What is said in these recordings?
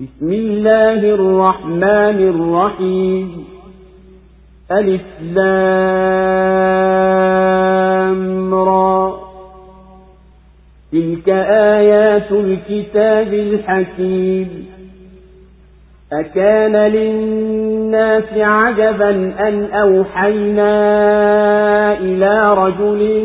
بسم الله الرحمن الرحيم. ألف لام را. تلك آيات الكتاب الحكيم. أكان للناس عجبا أن أوحينا إلى رجل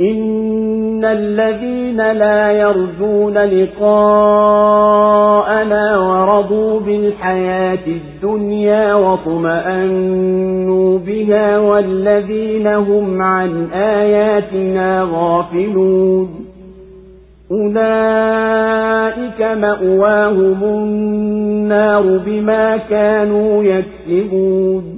إن الذين لا يرجون لقاءنا ورضوا بالحياة الدنيا واطمأنوا بها والذين هم عن آياتنا غافلون أولئك مأواهم النار بما كانوا يكسبون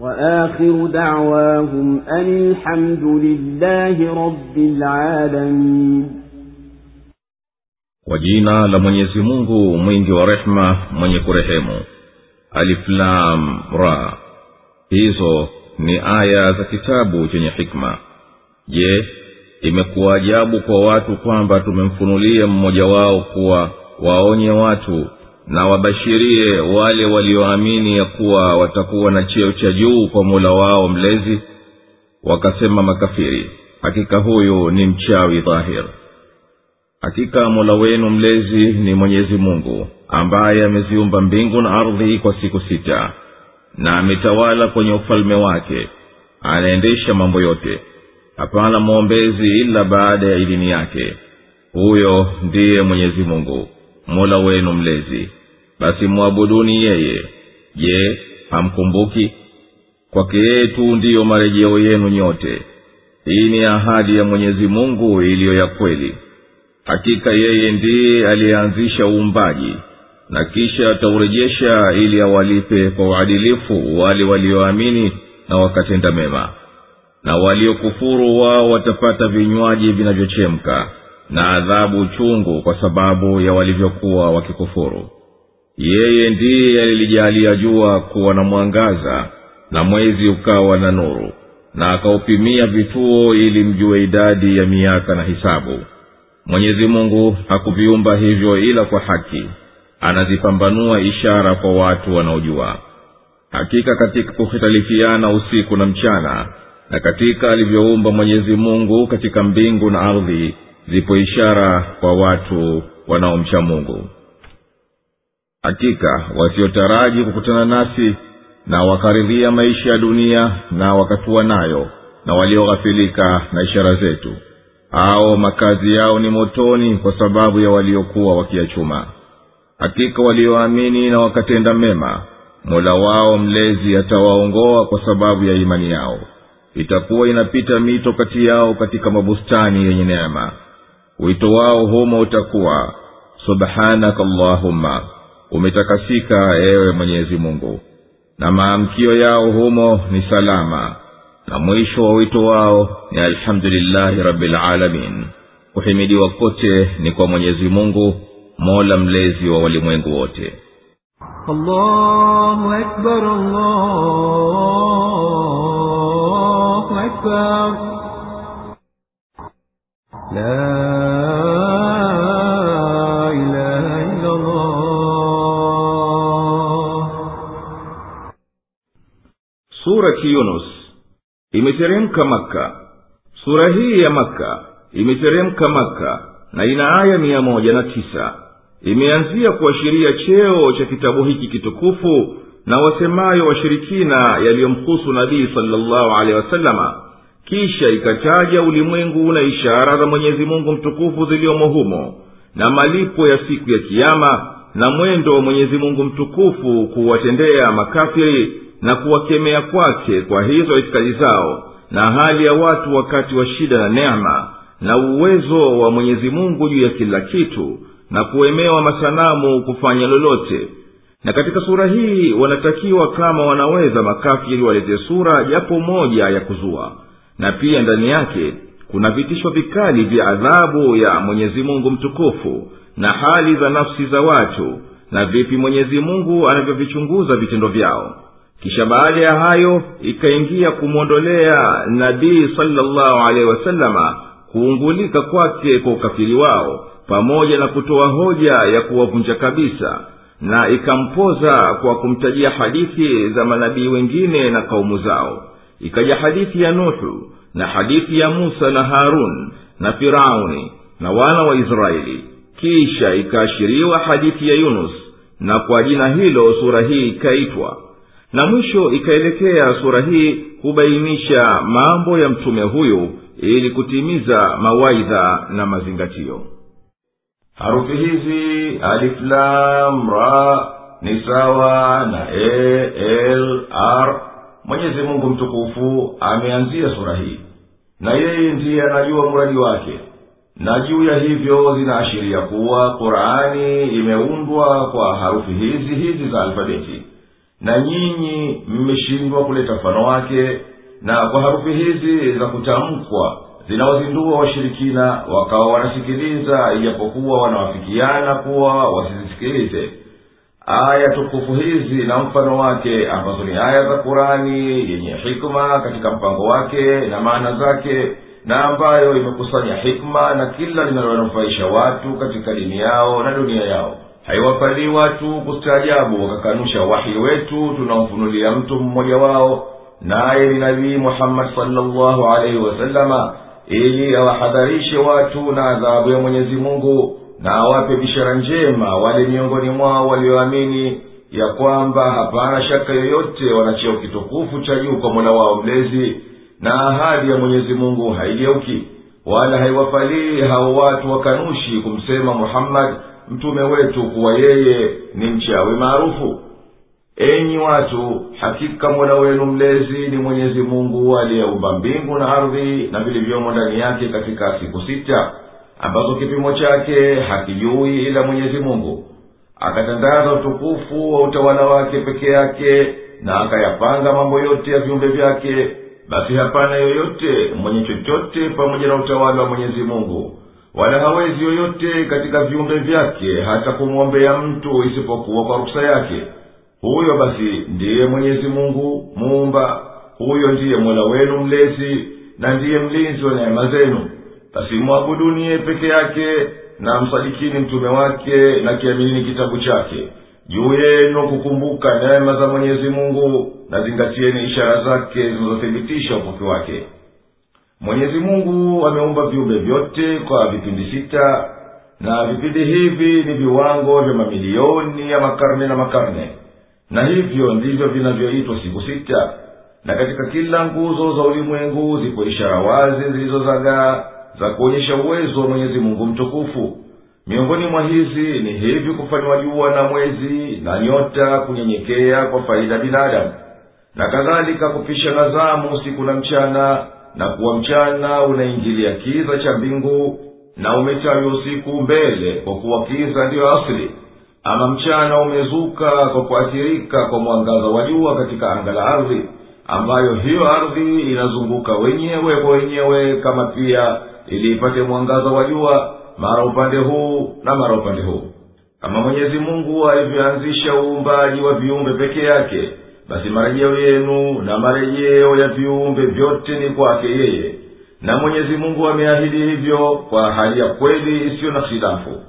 وآخر دعواهم أن الحمد لله رب العالمين kwa jina la mwenyezi mungu mwingi wa rehema mwenye kurehemu aliflam ra hizo ni aya za kitabu chenye hikma je imekuwa ajabu kwa watu kwamba tumemfunulia mmoja wao kuwa waonye watu na wabashirie wale walioamini ya kuwa watakuwa na cheo cha juu kwa mola wao mlezi wakasema makafiri hakika huyu ni mchawi dhahir. Hakika mola wenu mlezi ni mwenyezi mungu ambaye ameziumba mbingu na ardhi kwa siku sita na ametawala kwenye ufalme wake anaendesha mambo yote. Hapana mwombezi ila baada ya idhini yake. Huyo ndiye mwenyezi mungu mola wenu mlezi. Basi mwabuduni yeye. Je hamkumbuki? Kwake yeye tu ndiyo marejeo yenu nyote. Hii ni ahadi ya mwenyezi mungu iliyo ya kweli. Hakika yeye ndiye aliyeanzisha uumbaji na kisha ataurejesha ili awalipe kwa uadilifu wale walioamini na wakatenda mema. Na waliokufuru wao watapata vinywaji vinavyochemka na adhabu chungu kwa sababu ya walivyokuwa wakikufuru. Yeye ndiye alilijalia jua kuwa na mwangaza na mwezi ukawa na nuru na akaupimia vituo ili mjue idadi ya miaka na hisabu. Mwenyezi mungu hakuviumba hivyo ila kwa haki anazipambanua ishara kwa watu wanaojua. Hakika katika kuhitalifiana usiku na mchana na katika alivyoumba mwenyezi mungu katika mbingu na ardhi zipo ishara kwa watu wanaomcha mungu. Hakika wasiotaraji kukutana nasi na wakaridhia maisha ya dunia na wakatua nayo na walioghafilika na ishara zetu ao makazi yao ni motoni kwa sababu ya waliokuwa wakiyachuma hakika walioamini na wakatenda mema mola wao mlezi atawaongoa kwa sababu ya imani yao. Itakuwa inapita mito kati yao katika mabustani yenye neema wito wao humo utakuwa subhanaka allahumma umetakasika ewe mwenyezi mungu. Na maamkio yao humo ni salama na mwisho wa wito wao ni alhamdulilahi rabilalamin kuhimidiwa kote ni kwa mwenyezi mungu mola mlezi wa walimwengu wote. La surati yunus imeteremka makka. Sura hii ya makka imeteremka makka na ina aya mia moja na tisa. Imeanzia kuashiria cheo cha kitabu hiki kitukufu na wasemayo washirikina yaliyomhusu nabii salllahu alehi wasalama kisha ikataja ulimwengu na ishara za mwenyezi mungu mtukufu ziliyomo humo na malipo ya siku ya kiama na mwendo wa mwenyezi mungu mtukufu kuwatendea makafiri na kuwakemea kwake kwa hizo itikadi zao na hali ya watu wakati wa shida na neema na uwezo wa mwenyezi mungu juu ya kila kitu na kuemewa masanamu kufanya lolote. Na katika sura hii wanatakiwa kama wanaweza makafiri walete sura japo moja ya kuzua. Na pia ndani yake kuna vitisho vikali vya adhabu ya mwenyezi mungu mtukufu na hali za nafsi za watu na vipi mwenyezi mungu anavyovichunguza vitendo vyao kisha baada ya hayo ikaingia kumwondolea nabii salllahu alehi wasalama kuungulika kwake kwa ukafiri wao pamoja na kutoa hoja ya kuwavunja kabisa na ikampoza kwa kumtajia hadithi za manabii wengine na kaumu zao. Ikaja hadithi ya nuhu na hadithi ya musa na harun na firauni na wana wa israeli. Kisha ikaashiriwa hadithi ya yunus na kwa jina hilo sura hii ikaitwa na mwisho ikaelekea sura hii kubainisha mambo ya mtume huyu ili kutimiza mawaidha na mazingatio. Harufi hizi aliflamra ni sawa na a l mwenyezi mungu mtukufu ameanzia sura hii. Na yeye ndiye anajua mradi wake. Na juu ya hivyo zinaashiria kuwa qurani imeundwa kwa harufi hizi hizi za alfabeti na nyinyi mmeshindwa kuleta mfano wake na kwa harufi hizi za kutamkwa zinawazindua washirikina wakawa wanasikiliza ijapokuwa wanawafikiana kuwa wasizisikilize. Aya tukufu hizi na mfano wake ambazo ni aya za kurani yenye hikma katika mpango wake na maana zake na ambayo imekusanya hikma na kila linalowanufaisha watu katika dini yao na dunia yao haiwafalii watu kustaajabu wakakanusha wahi wetu tunaomfunulia mtu mmoja wao naye ni nabii muhammadi salllahu alaihi wasalama ili awahadharishe watu na adhabu ya mwenyezi mungu na awape bishara njema wale miongoni mwao walioamini ya kwamba hapana shaka yoyote wanacheo kitukufu cha juu kwa mola wao mlezi na ahadi ya mwenyezi mungu haigeuki wala haiwafalii hao watu wakanushi kumsema muhammadi mtume wetu kuwa yeye ni mchawi maarufu. Enyi watu hakika mola wenu mlezi ni mwenyezi mungu aliyeumba mbingu na ardhi na vilivyomo ndani yake katika siku sita ambazo kipimo chake hakijui ila mwenyezi mungu. Akatandaza utukufu wa utawala wake peke yake na akayapanga mambo yote ya viumbe vyake basi hapana yoyote mwenye chochote pamoja na utawala wa mwenyezi mungu wala hawezi yoyote katika viumbe vyake hata kumwombea mtu isipokuwa kwa ruksa yake. Huyo basi ndiye mwenyezi mungu muumba. Huyo ndiye mola wenu mlezi na ndiye mlinzi wa neema zenu. Basi mwabuduniye peke yake na msadikini mtume wake na kiaminini kitabu chake. Juu yenu kukumbuka neema za mwenyezi mungu na zingatieni ishara zake zinazothibitisha upoki wake mwenyezi mungu ameumba viumbe vyote kwa vipindi sita na vipindi hivi ni viwango vya mamilioni ya makarne na makarne. Na hivyo ndivyo vinavyoitwa siku sita. Na katika kila nguzo za ulimwengu zipo ishara wazi zilizozagaa za kuonyesha uwezo wa mwenyezi mungu mtukufu. Miongoni mwa hizi ni hivi kufanywa jua na mwezi na nyota kunyenyekea kwa faida binadamu. Na kadhalika kupishana zamu siku na mchana na kuwa mchana unaingilia kiza cha mbingu na umetawi usiku mbele kwa kuwa kiza ndiyo asili. Ama mchana umezuka kwa kuathirika kwa mwangaza wa jua katika anga la ardhi ambayo hiyo ardhi inazunguka wenyewe kwa wenyewe kama pia ili ipate mwangaza wa jua mara upande huu na mara upande huu. Kama mwenyezi mungu alivyoanzisha uumbaji wa viumbe peke yake basi marejeo yenu na marejeo ya viumbe vyote ni kwake yeye. Na mwenyezi mungu ameahidi hivyo kwa hali ya kweli isiyo na khilafu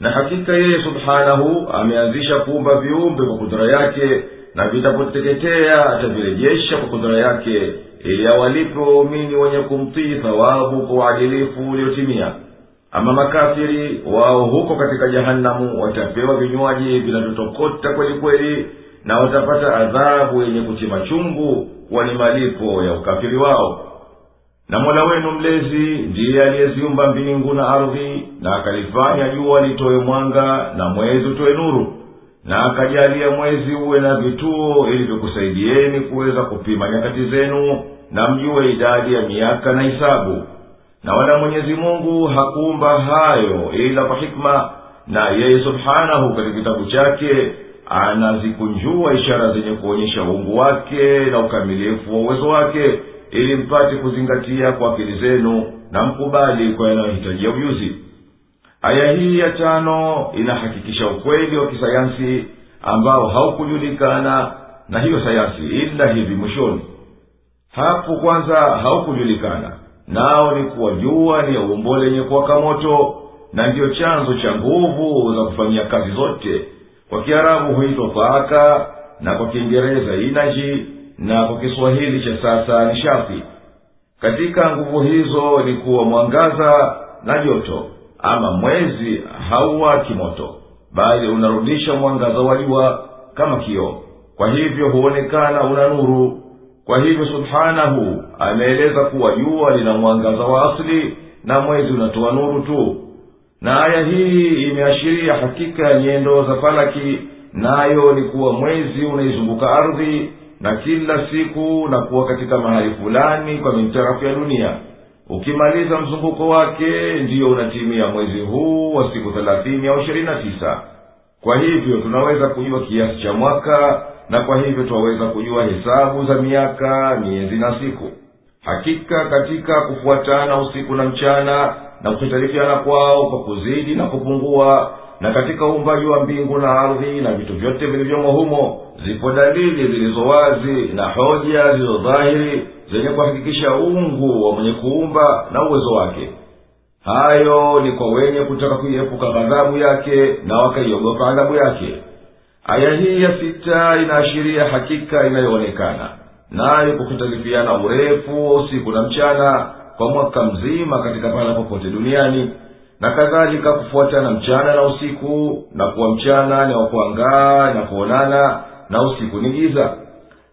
na hakika yeye subhanahu ameanzisha kuumba viumbe kwa kudura yake na vitapoteketea atavirejesha kwa kudura yake ili awalipe waumini wenye kumtii thawabu kwa uadilifu uliotimia. Ama makafiri wao huko katika jahanamu watapewa vinywaji vinavyotokota kweli kweli na utapata adhabu yenye kuchima chungu kuwa ni malipo ya ukafiri wao. Na mola wenu mlezi ndiye aliyeziumba mbingu na ardhi na akalifanya jua litoe mwanga na mwezi utoe nuru na akajalia mwezi uwe na vituo ili vikusaidieni kuweza kupima nyakati zenu na mjue idadi ya miaka na hisabu na wala mwenyezi mungu hakuumba hayo ila kwa hikma na yeye subhanahu katika kitabu chake anazikunjua ishara zenye kuonyesha uungu wake na ukamilifu wa uwezo wake ili mpate kuzingatia kwa akili zenu na mkubali kwa yanayohitajia ujuzi. Aya hii ya tano inahakikisha ukweli wa kisayansi ambao haukujulikana na hiyo sayansi ila hivi mwishoni. Hapo kwanza haukujulikana nao ni kuwa jua ni umbo lenye kuwaka moto na ndiyo chanzo cha nguvu za kufanyia kazi zote kwa kiarabu huitwa taaka na kwa kiingereza inaji na kwa kiswahili cha sasa ni shafi. Katika nguvu hizo ni kuwa mwangaza na joto ama mwezi hauwaki moto bali unarudisha mwangaza wa jua kama kioo. Kwa hivyo huonekana una nuru. Kwa hivyo subhanahu ameeleza kuwa jua lina mwangaza wa asili na mwezi unatoa nuru tu na aya hii imeashiria hakika ya nyendo za falaki nayo ni kuwa mwezi unaizunguka ardhi na kila siku na kuwa katika mahali fulani kwa mintarafu ya dunia. Ukimaliza mzunguko wake ndiyo unatimia mwezi huu wa siku thelathini au ishirini na tisa. Kwa hivyo tunaweza kujua kiasi cha mwaka na kwa hivyo twaweza kujua hesabu za miaka miezi na siku. Hakika katika kufuatana usiku na mchana na kuhitarifiana kwao kwa kuzidi na kupungua. Na katika uumbaji wa mbingu na ardhi na vitu vyote vilivyomo humo zipo dalili zilizo wazi na hoja zilizo dhahiri zenye kuhakikisha uungu wa mwenye kuumba na uwezo wake. Hayo ni kwa wenye kutaka kuiepuka ghadhabu yake na wakaiogopa adhabu yake. Aya hii ya sita inaashiria hakika inayoonekana. Nayo kukitalifiana urefu wa usiku na mchana kwa mwaka mzima katika pahala popote duniani na kadhalika kufuatana mchana na usiku na kuwa mchana ni wakuangaa na kuonana na usiku ni giza.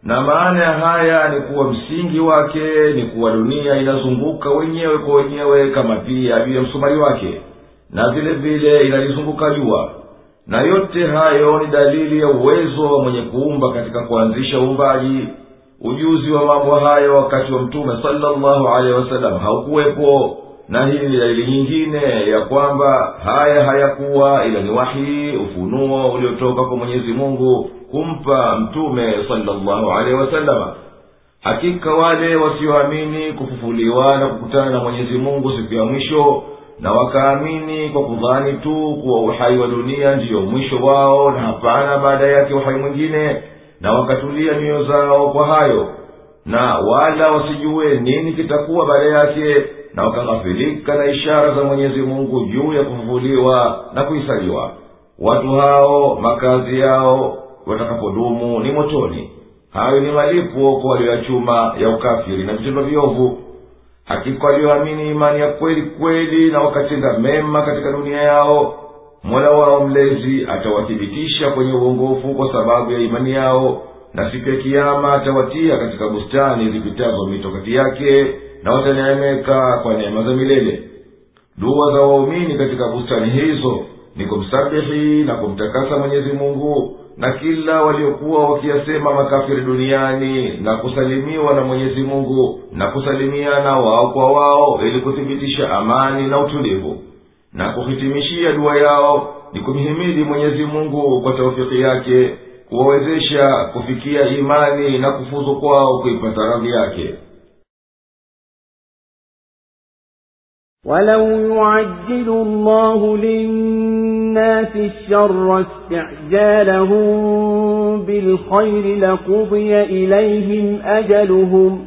Na maana ya haya ni kuwa msingi wake ni kuwa dunia inazunguka wenyewe kwa wenyewe kama pia juu ya msumari wake na vile vile inalizunguka jua. Na yote hayo ni dalili ya uwezo wa mwenye kuumba katika kuanzisha uumbaji ujuzi wa mambo hayo wakati wa mtume salllahu alehi wasallam haukuwepo. Na hii ni dalili nyingine ya kwamba haya hayakuwa ila ni wahi ufunuo uliotoka kwa mwenyezi mungu kumpa mtume salllahu alehi wasalama hakika wale wasioamini kufufuliwa na kukutana na mwenyezi mungu siku ya mwisho na wakaamini kwa kudhani tu kuwa uhai wa dunia ndiyo mwisho wao na hapana baada yake uhai mwingine na wakatulia mioyo zao kwa hayo na wala wasijue nini kitakuwa baada yake na wakaghafilika na ishara za mwenyezi mungu juu ya kufufuliwa na kuhisaliwa watu hao makazi yao watakapodumu ni motoni. Hayo ni malipo kwa walioyachuma ya ukafiri na vitendo viovu. Hakika walioamini imani ya kweli kweli na wakatenda mema katika dunia yao mola wao mlezi atawathibitisha kwenye uongofu kwa sababu ya imani yao na siku ya kiama atawatia katika bustani zipitazo mito kati yake na wataneemeka kwa neema za milele. Dua za waumini katika bustani hizo ni kumsabihi na kumtakasa mwenyezi mungu na kila waliokuwa wakiyasema makafiri duniani na kusalimiwa na mwenyezi mungu na kusalimiana wao kwa wao ili kuthibitisha amani na utulivu na kuhitimishia dua yao ni kumhimidi mwenyezi mungu kwa taufiki yake kuwawezesha kufikia imani na kufuzu kwao kuipata radhi yake ولو يعجل الله للناس الشر استعجالهم بالخير لقضي إليهم أجلهم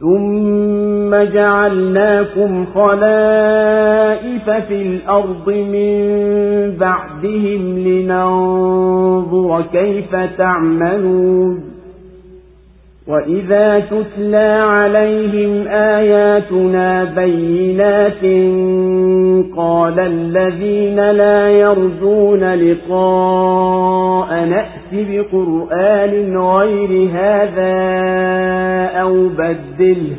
ثم جعلناكم خلائف في الأرض من بعدهم لننظر كيف تعملون وإذا تتلى عليهم آياتنا بينات قال الذين لا يرجون لقاء بقرآن غير هذا أو بدله.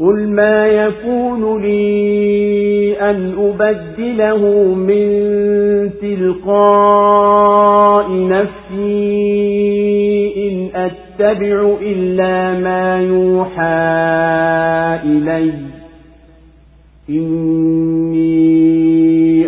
قل ما يكون لي أن أبدله من تلقاء نفسي إن أتبع إلا ما يوحى إلي. إني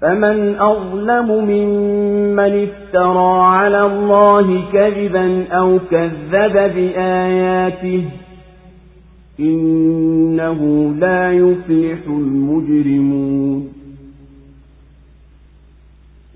فمن أظلم ممن افترى على الله كذبا أو كذب بآياته إنه لا يفلح المجرمون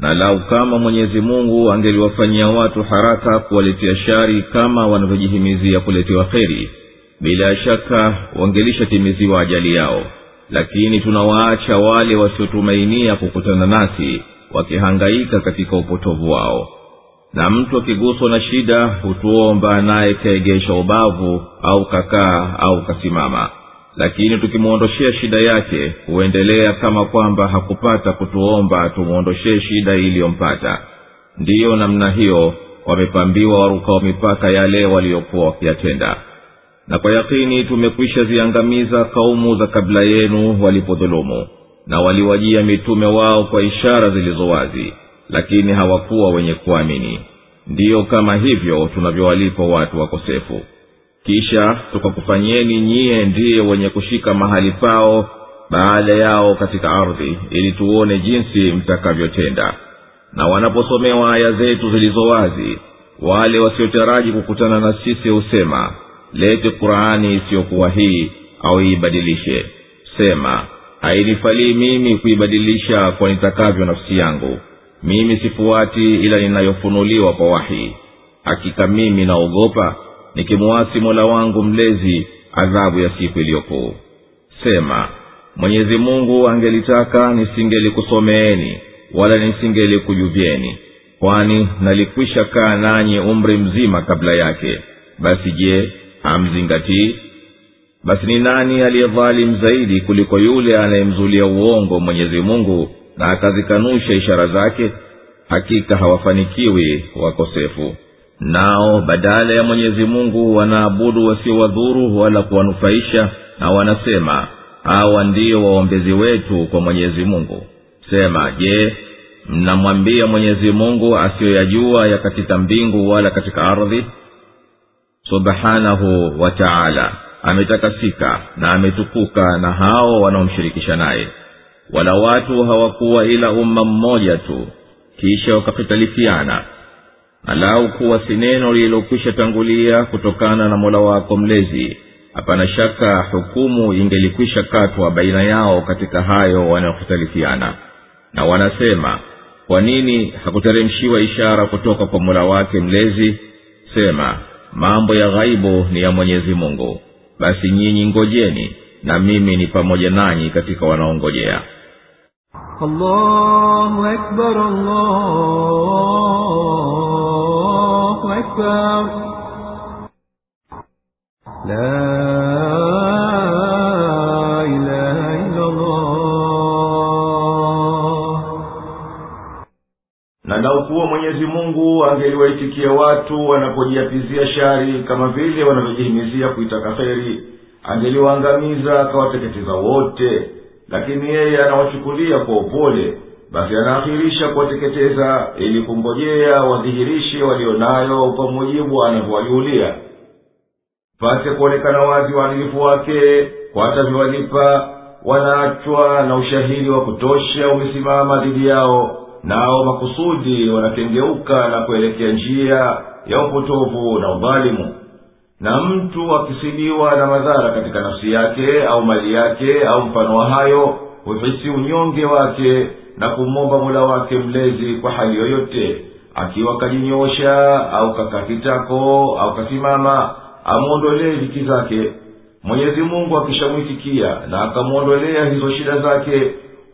na lau kama mwenyezi mungu angeliwafanyia watu haraka kuwaletea shari kama wanavyojihimizia kuletewa kheri bila shaka wangelishatimiziwa ajali yao. Lakini tunawaacha wale wasiotumainia kukutana nasi wakihangaika katika upotovu wao. Na mtu akiguswa na shida hutuomba naye kaegesha ubavu au kakaa au kasimama lakini tukimwondoshea shida yake huendelea kama kwamba hakupata kutuomba tumwondoshee shida iliyompata. Ndiyo namna hiyo wamepambiwa warukao mipaka yale waliyokuwa wakiyatenda. Na kwa yakini tumekwisha ziangamiza kaumu za kabla yenu walipodhulumu na waliwajia mitume wao kwa ishara zilizo wazi lakini hawakuwa wenye kuamini. Ndiyo kama hivyo tunavyowalipa watu wakosefu kisha tukakufanyeni nyiye ndiye wenye kushika mahali pao baada yao katika ardhi ili tuone jinsi mtakavyotenda. Na wanaposomewa aya zetu zilizo wazi wale wasiotaraji kukutana na sisi husema lete qurani isiyokuwa hii au iibadilishe sema hainifalii mimi kuibadilisha kwa nitakavyo nafsi yangu. Mimi sifuati ila ninayofunuliwa kwa wahi. Hakika mimi naogopa nikimuasi mola wangu mlezi adhabu ya siku iliyokuu sema mwenyezi mungu angelitaka nisingelikusomeeni wala nisingelikujuvyeni kwani nalikwisha kaa nanyi umri mzima kabla yake. Basi je amzingatii basi ni nani aliyedhalim zaidi kuliko yule anayemzulia uongo mwenyezi mungu na akazikanusha ishara zake? Hakika hawafanikiwi wakosefu nao badala ya mwenyezi mungu wanaabudu wasiowadhuru wala kuwanufaisha na wanasema hawa ndiyo waombezi wetu kwa mwenyezi mungu. Sema je mnamwambia mwenyezi mungu asiyoyajua ya katika mbingu wala katika ardhi? Subhanahu wa taala ametakasika na ametukuka na hao wanaomshirikisha naye. Wala watu hawakuwa ila umma mmoja tu kisha wakakhtalifiana alau kuwa si neno lililokwisha tangulia kutokana na mola wako mlezi hapana shaka hukumu ingelikwisha katwa baina yao katika hayo wanayokhitalifiana na wanasema kwa nini hakuteremshiwa ishara kutoka kwa mola wake mlezi? Sema mambo ya ghaibu ni ya mwenyezi mungu. Basi nyinyi ngojeni na mimi ni pamoja nanyi katika wanaongojea. Allahu akbar allah. أكبر لا إله إلا الله na naukuwa mwenyezi mungu angeliwaitikia watu wanapojiapizia shari kama vile wanavyojihimizia kuitaka kheri angeliwaangamiza akawateketeza wote lakini yeye anawachukulia kwa upole basi anaakhirisha kuwateketeza ili kungojea wadhihirishe walionayo kwa mujibu anavyowajuhulia pate kuonekana wazi waadilifu wake kwa atavyowalipa wanaachwa na ushahidi wa kutosha umesimama dhidi yao nao makusudi wanakengeuka na kuelekea njia ya upotovu na udhalimu. Na mtu akisibiwa na madhara katika nafsi yake au mali yake au mfano wa hayo huhisi unyonge wake na kumwomba mola wake mlezi kwa hali yoyote akiwa kajinyoosha au kakaa kitako au kasimama amwondolee dhiki zake. Mwenyezi mungu akishamwitikia na akamwondolea hizo shida zake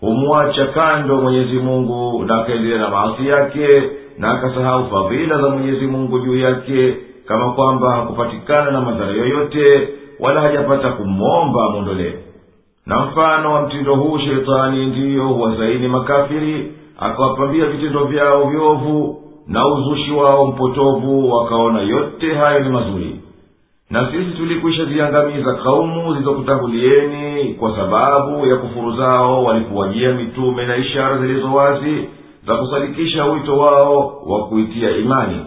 humwacha kando mwenyezi mungu na akaendelea na maasi yake na akasahau fadhila za mwenyezi mungu juu yake kama kwamba hakupatikana na madhara yoyote wala hajapata kumwomba amwondolee na mfano wa mtindo huu shetani ndiyo huwazaini makafiri akawapambia vitendo vyao vyovu na uzushi wao mpotovu wakaona yote hayo ni mazuri. Na sisi tulikwisha ziangamiza kaumu zilizokutangulieni kwa sababu ya kufuru zao walikuwajia mitume na ishara zilizo wazi za kusadikisha wito wao wa kuitia imani.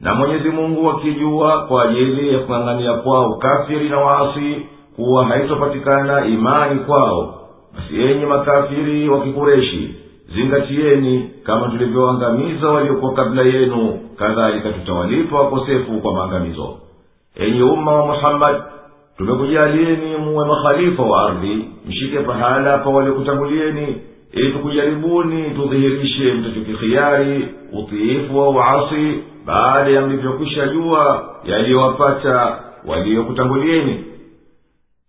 Na mwenyezi mungu akijua kwa ajili ya kung'ang'ania kwao kafiri na waasi kuwa haitopatikana imani kwao basi enyi makafiri wa kikureshi zingatieni kama tulivyoangamiza waliokuwa kabla yenu kadhalika tutawalipa wakosefu kwa maangamizo. Enyi umma wa muhammadi tumekujalieni muwe makhalifa wa ardhi mshike pahala pa waliokutangulieni ili tukujaribuni tudhihirishe mtachokikhiari utiifu wa uasi baada ya mlivyokwisha jua yaliyowapata waliokutangulieni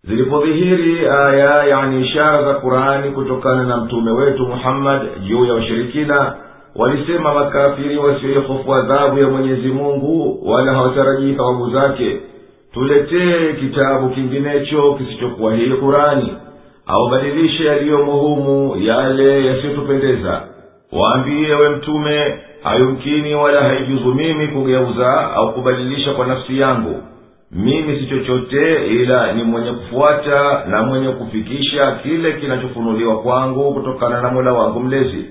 zilipodhihiri aya yani ishara za qurani kutokana na mtume wetu muhammad juu ya washirikina walisema makafiri wasioihofu adhabu ya mwenyezi mungu wala hawatarajii thawabu zake. Tuletee kitabu kinginecho kisichokuwa hii qurani aubadilishe yaliyomo humu yale yasiyotupendeza. Waambiye we mtume hayumkini wala haijuzu mimi kugeuza au kubadilisha kwa nafsi yangu mimi si chochote ila ni mwenye kufuata na mwenye kufikisha kile kinachofunuliwa kwangu kutokana na mola wangu mlezi.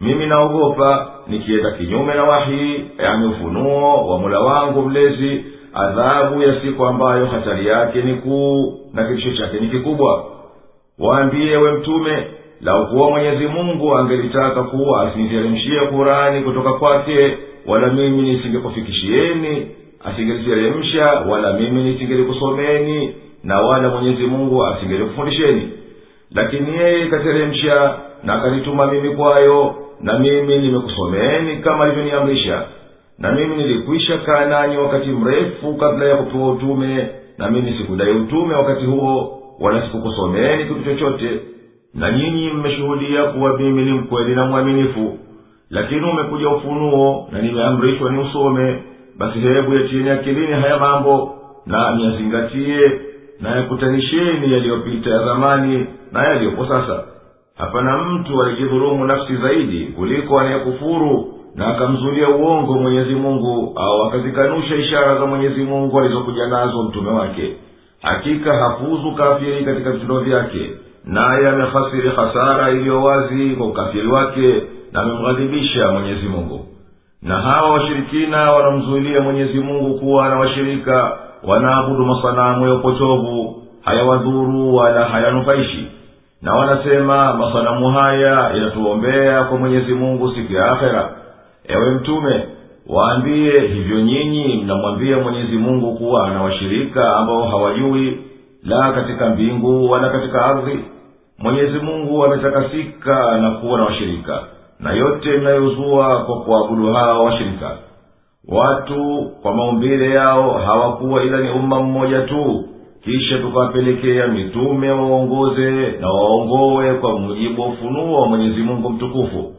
Mimi naogopa nikienda kinyume na wahii yani ufunuo wa mola wangu mlezi adhabu ya siku ambayo hatari yake ni kuu na kitisho chake ni kikubwa. Waambiye we mtume laukuwa mwenyezi mungu angelitaka kuwa asiniteremshie kurani kutoka kwake wala mimi nisingekufikishieni asingeliteremsha wala mimi nisingelikusomeni na wala mwenyezi mungu asingelikufundisheni lakini yeye ikateremsha na akanituma mimi kwayo na mimi nimekusomeni kama alivyoniamrisha. Na mimi nilikwisha kaa nanyi wakati mrefu kabla ya kupewa utume na mimi sikudai utume wakati huo wala sikukusomeni kitu chochote. Na nyinyi mmeshuhudia kuwa mimi ni mkweli na mwaminifu lakini umekuja ufunuo na nimeamrishwa ni usome basi hebu yatieni akilini haya mambo na niyazingatie na yakutanisheni yaliyopita ya zamani na yaliyopo sasa. Hapana mtu alijidhulumu nafsi zaidi kuliko anayekufuru na akamzulia uongo mwenyezi mungu au akazikanusha ishara za mwenyezi mungu alizokuja nazo mtume wake. Hakika hafuzu kafiri katika vitendo vyake naye amehasiri hasara iliyo wazi kwa ukafiri wake na amemghadhibisha mwenyezi mungu na hawa washirikina wanamzuilia mwenyezi mungu kuwa na washirika wanaabudu masanamu ya upotovu hayawadhuru wala hayanufaishi. Na wanasema masanamu haya yanatuombea kwa mwenyezi mungu siku ya akhera. Ewe mtume waambiye hivyo nyinyi mnamwambia mwenyezi mungu kuwa ana washirika ambao hawajui la katika mbingu wala katika ardhi. Mwenyezi mungu ametakasika na kuwa na washirika na yote mnayozua kwa kuabudu hawa washirika watu kwa maumbile yao hawakuwa ila ni umma mmoja tu. Kisha tukawapelekea mitume waongoze na waongowe kwa mujibu wa ufunuo wa mwenyezi mungu mtukufu.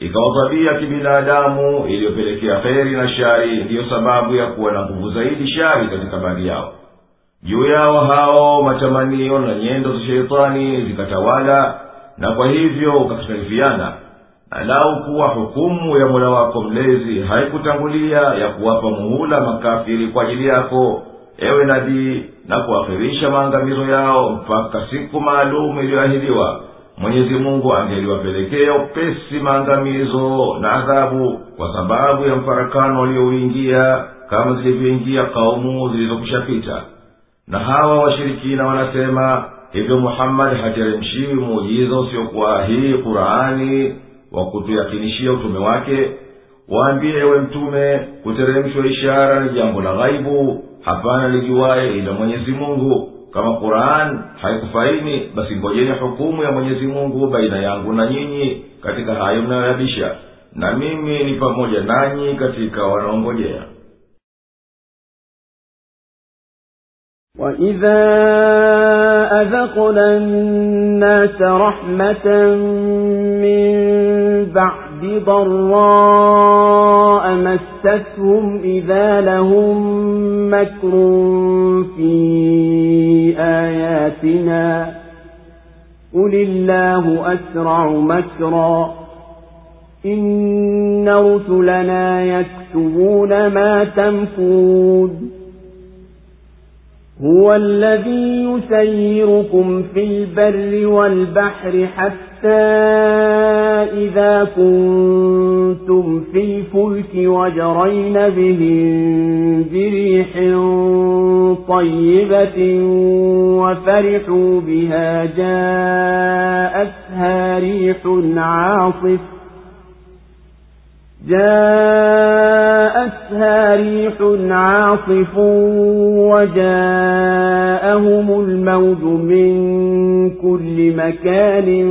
Ikawa tabia kibinadamu iliyopelekea kheri na shari ndiyo sababu ya kuwa na nguvu zaidi shari katika baadhi yao. Juu yao hao matamanio na nyendo za sheitani zikatawala na kwa hivyo ukakhtalifiana na lau kuwa hukumu ya mola wako mlezi haikutangulia ya kuwapa muhula makafiri kwa ajili yako ewe nabii na kuakhirisha maangamizo yao mpaka siku maalumu iliyoahidiwa. Mwenyezi mungu angeliwapelekea upesi maangamizo na adhabu kwa sababu ya mfarakano waliouingia kama zilivyoingia kaumu zilizokushapita na hawa washirikina wanasema hivyo muhammadi hateremshiwi muujiza usiokuwa hii qurani wa kutuyakinishia utume wake waambie ewe mtume kuteremshwa ishara ni jambo la ghaibu hapana lijuwaye ila mwenyezi mungu. Kama quran haikufaini basi ngojeni hukumu ya mwenyezi mungu baina yangu na nyinyi katika hayo mnayoyabisha. Na mimi ni pamoja nanyi katika wanaongojea وإذا أذقنا الناس رحمة من بعد ضراء مستهم إذا لهم مكر في آياتنا قل الله أسرع مكرا إن رسلنا يكتبون ما تمكرون هو الذي يسيركم في البر والبحر حتى إذا كنتم في الفلك وجرين بهم بريح طيبة وفرحوا بها جاءتها ريح عاصف جاءتها ريح عاصف وجاءهم الموج من كل مكان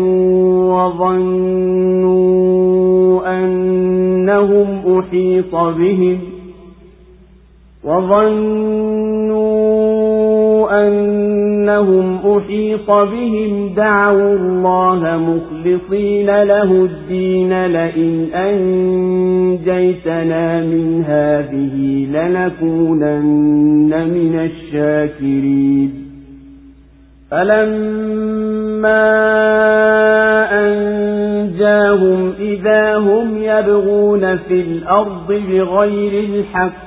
وظنوا أنهم أحيط بهم وظنوا أنهم أحيط بهم دعوا الله مخلصين له الدين لئن أنجيتنا من هذه لنكونن من الشاكرين. فلما أنجاهم إذا هم يبغون في الأرض بغير الحق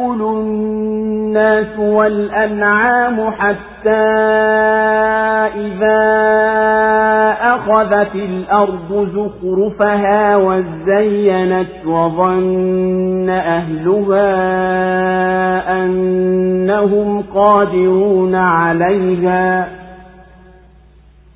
الناس والأنعام حتى إذا أخذت الأرض زخرفها وزينت وظن أهلها أنهم قادرون عليها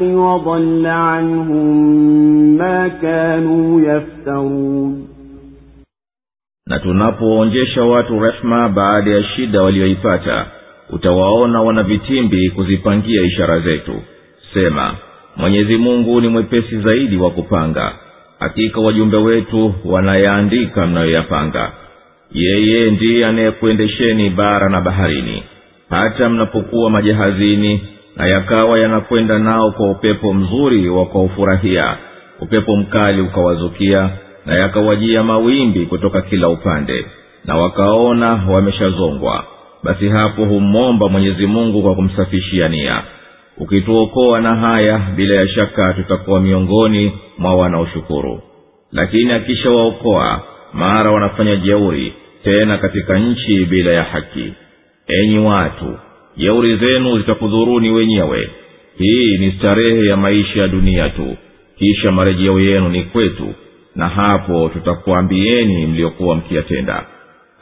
وضل عنهم ما كانوا يفترون na tunapoonjesha watu rehema baada ya shida walioipata utawaona wana vitimbi kuzipangia ishara zetu sema mwenyezi mungu ni mwepesi zaidi wa kupanga hakika wajumbe wetu wanayaandika mnayoyapanga yeye ndiye anayekuendesheni bara na baharini hata mnapokuwa majahazini na yakawa yanakwenda nao kwa upepo mzuri wa kwaufurahia upepo mkali ukawazukia na yakawajia mawimbi kutoka kila upande na wakaona wameshazongwa. Basi hapo humwomba mwenyezi mungu kwa kumsafishia nia. Ukituokoa na haya bila ya shaka tutakuwa miongoni mwa wanaoshukuru. Lakini akishawaokoa mara wanafanya jeuri tena katika nchi bila ya haki. Enyi watu jeuri zenu zitakudhuruni wenyewe. Hii ni starehe ya maisha ya dunia tu. Kisha marejeo yenu ni kwetu na hapo tutakuambieni mliokuwa mkiyatenda.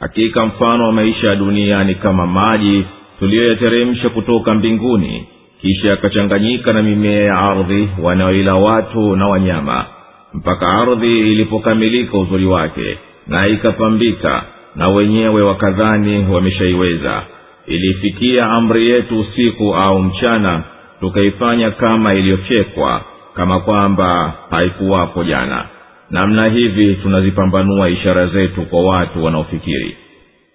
Hakika mfano wa maisha ya dunia ni kama maji tuliyoyateremsha kutoka mbinguni kisha yakachanganyika na mimea ya ardhi wanaoila watu na wanyama mpaka ardhi ilipokamilika uzuri wake na ikapambika na wenyewe wakadhani wameshaiweza ilifikia amri yetu usiku au mchana tukaifanya kama iliyochekwa kama kwamba haikuwapo jana. Namna hivi tunazipambanua ishara zetu kwa watu wanaofikiri.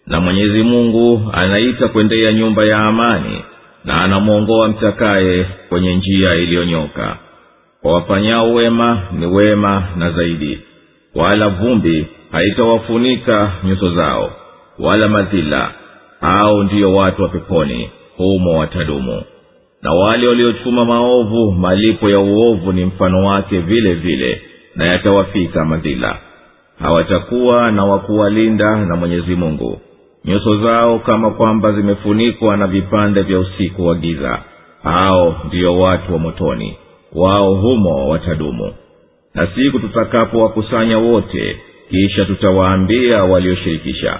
Na mwenyezi mungu anaita kwendea nyumba ya amani na anamwongoa mtakaye kwenye njia iliyonyoka. Kwa wafanyao wema ni wema na zaidi wala vumbi haitawafunika nyuso zao wala madhila hao ndiyo watu wa peponi humo watadumu. Na wale waliochuma maovu malipo ya uovu ni mfano wake vile vile na yatawafika madhila. Hawatakuwa na wakuwalinda na mwenyezi mungu. Nyuso zao kama kwamba zimefunikwa na vipande vya usiku wa giza. Hao ndiyo watu wa motoni. Wao humo watadumu. Na siku tutakapowakusanya wote kisha tutawaambia walioshirikisha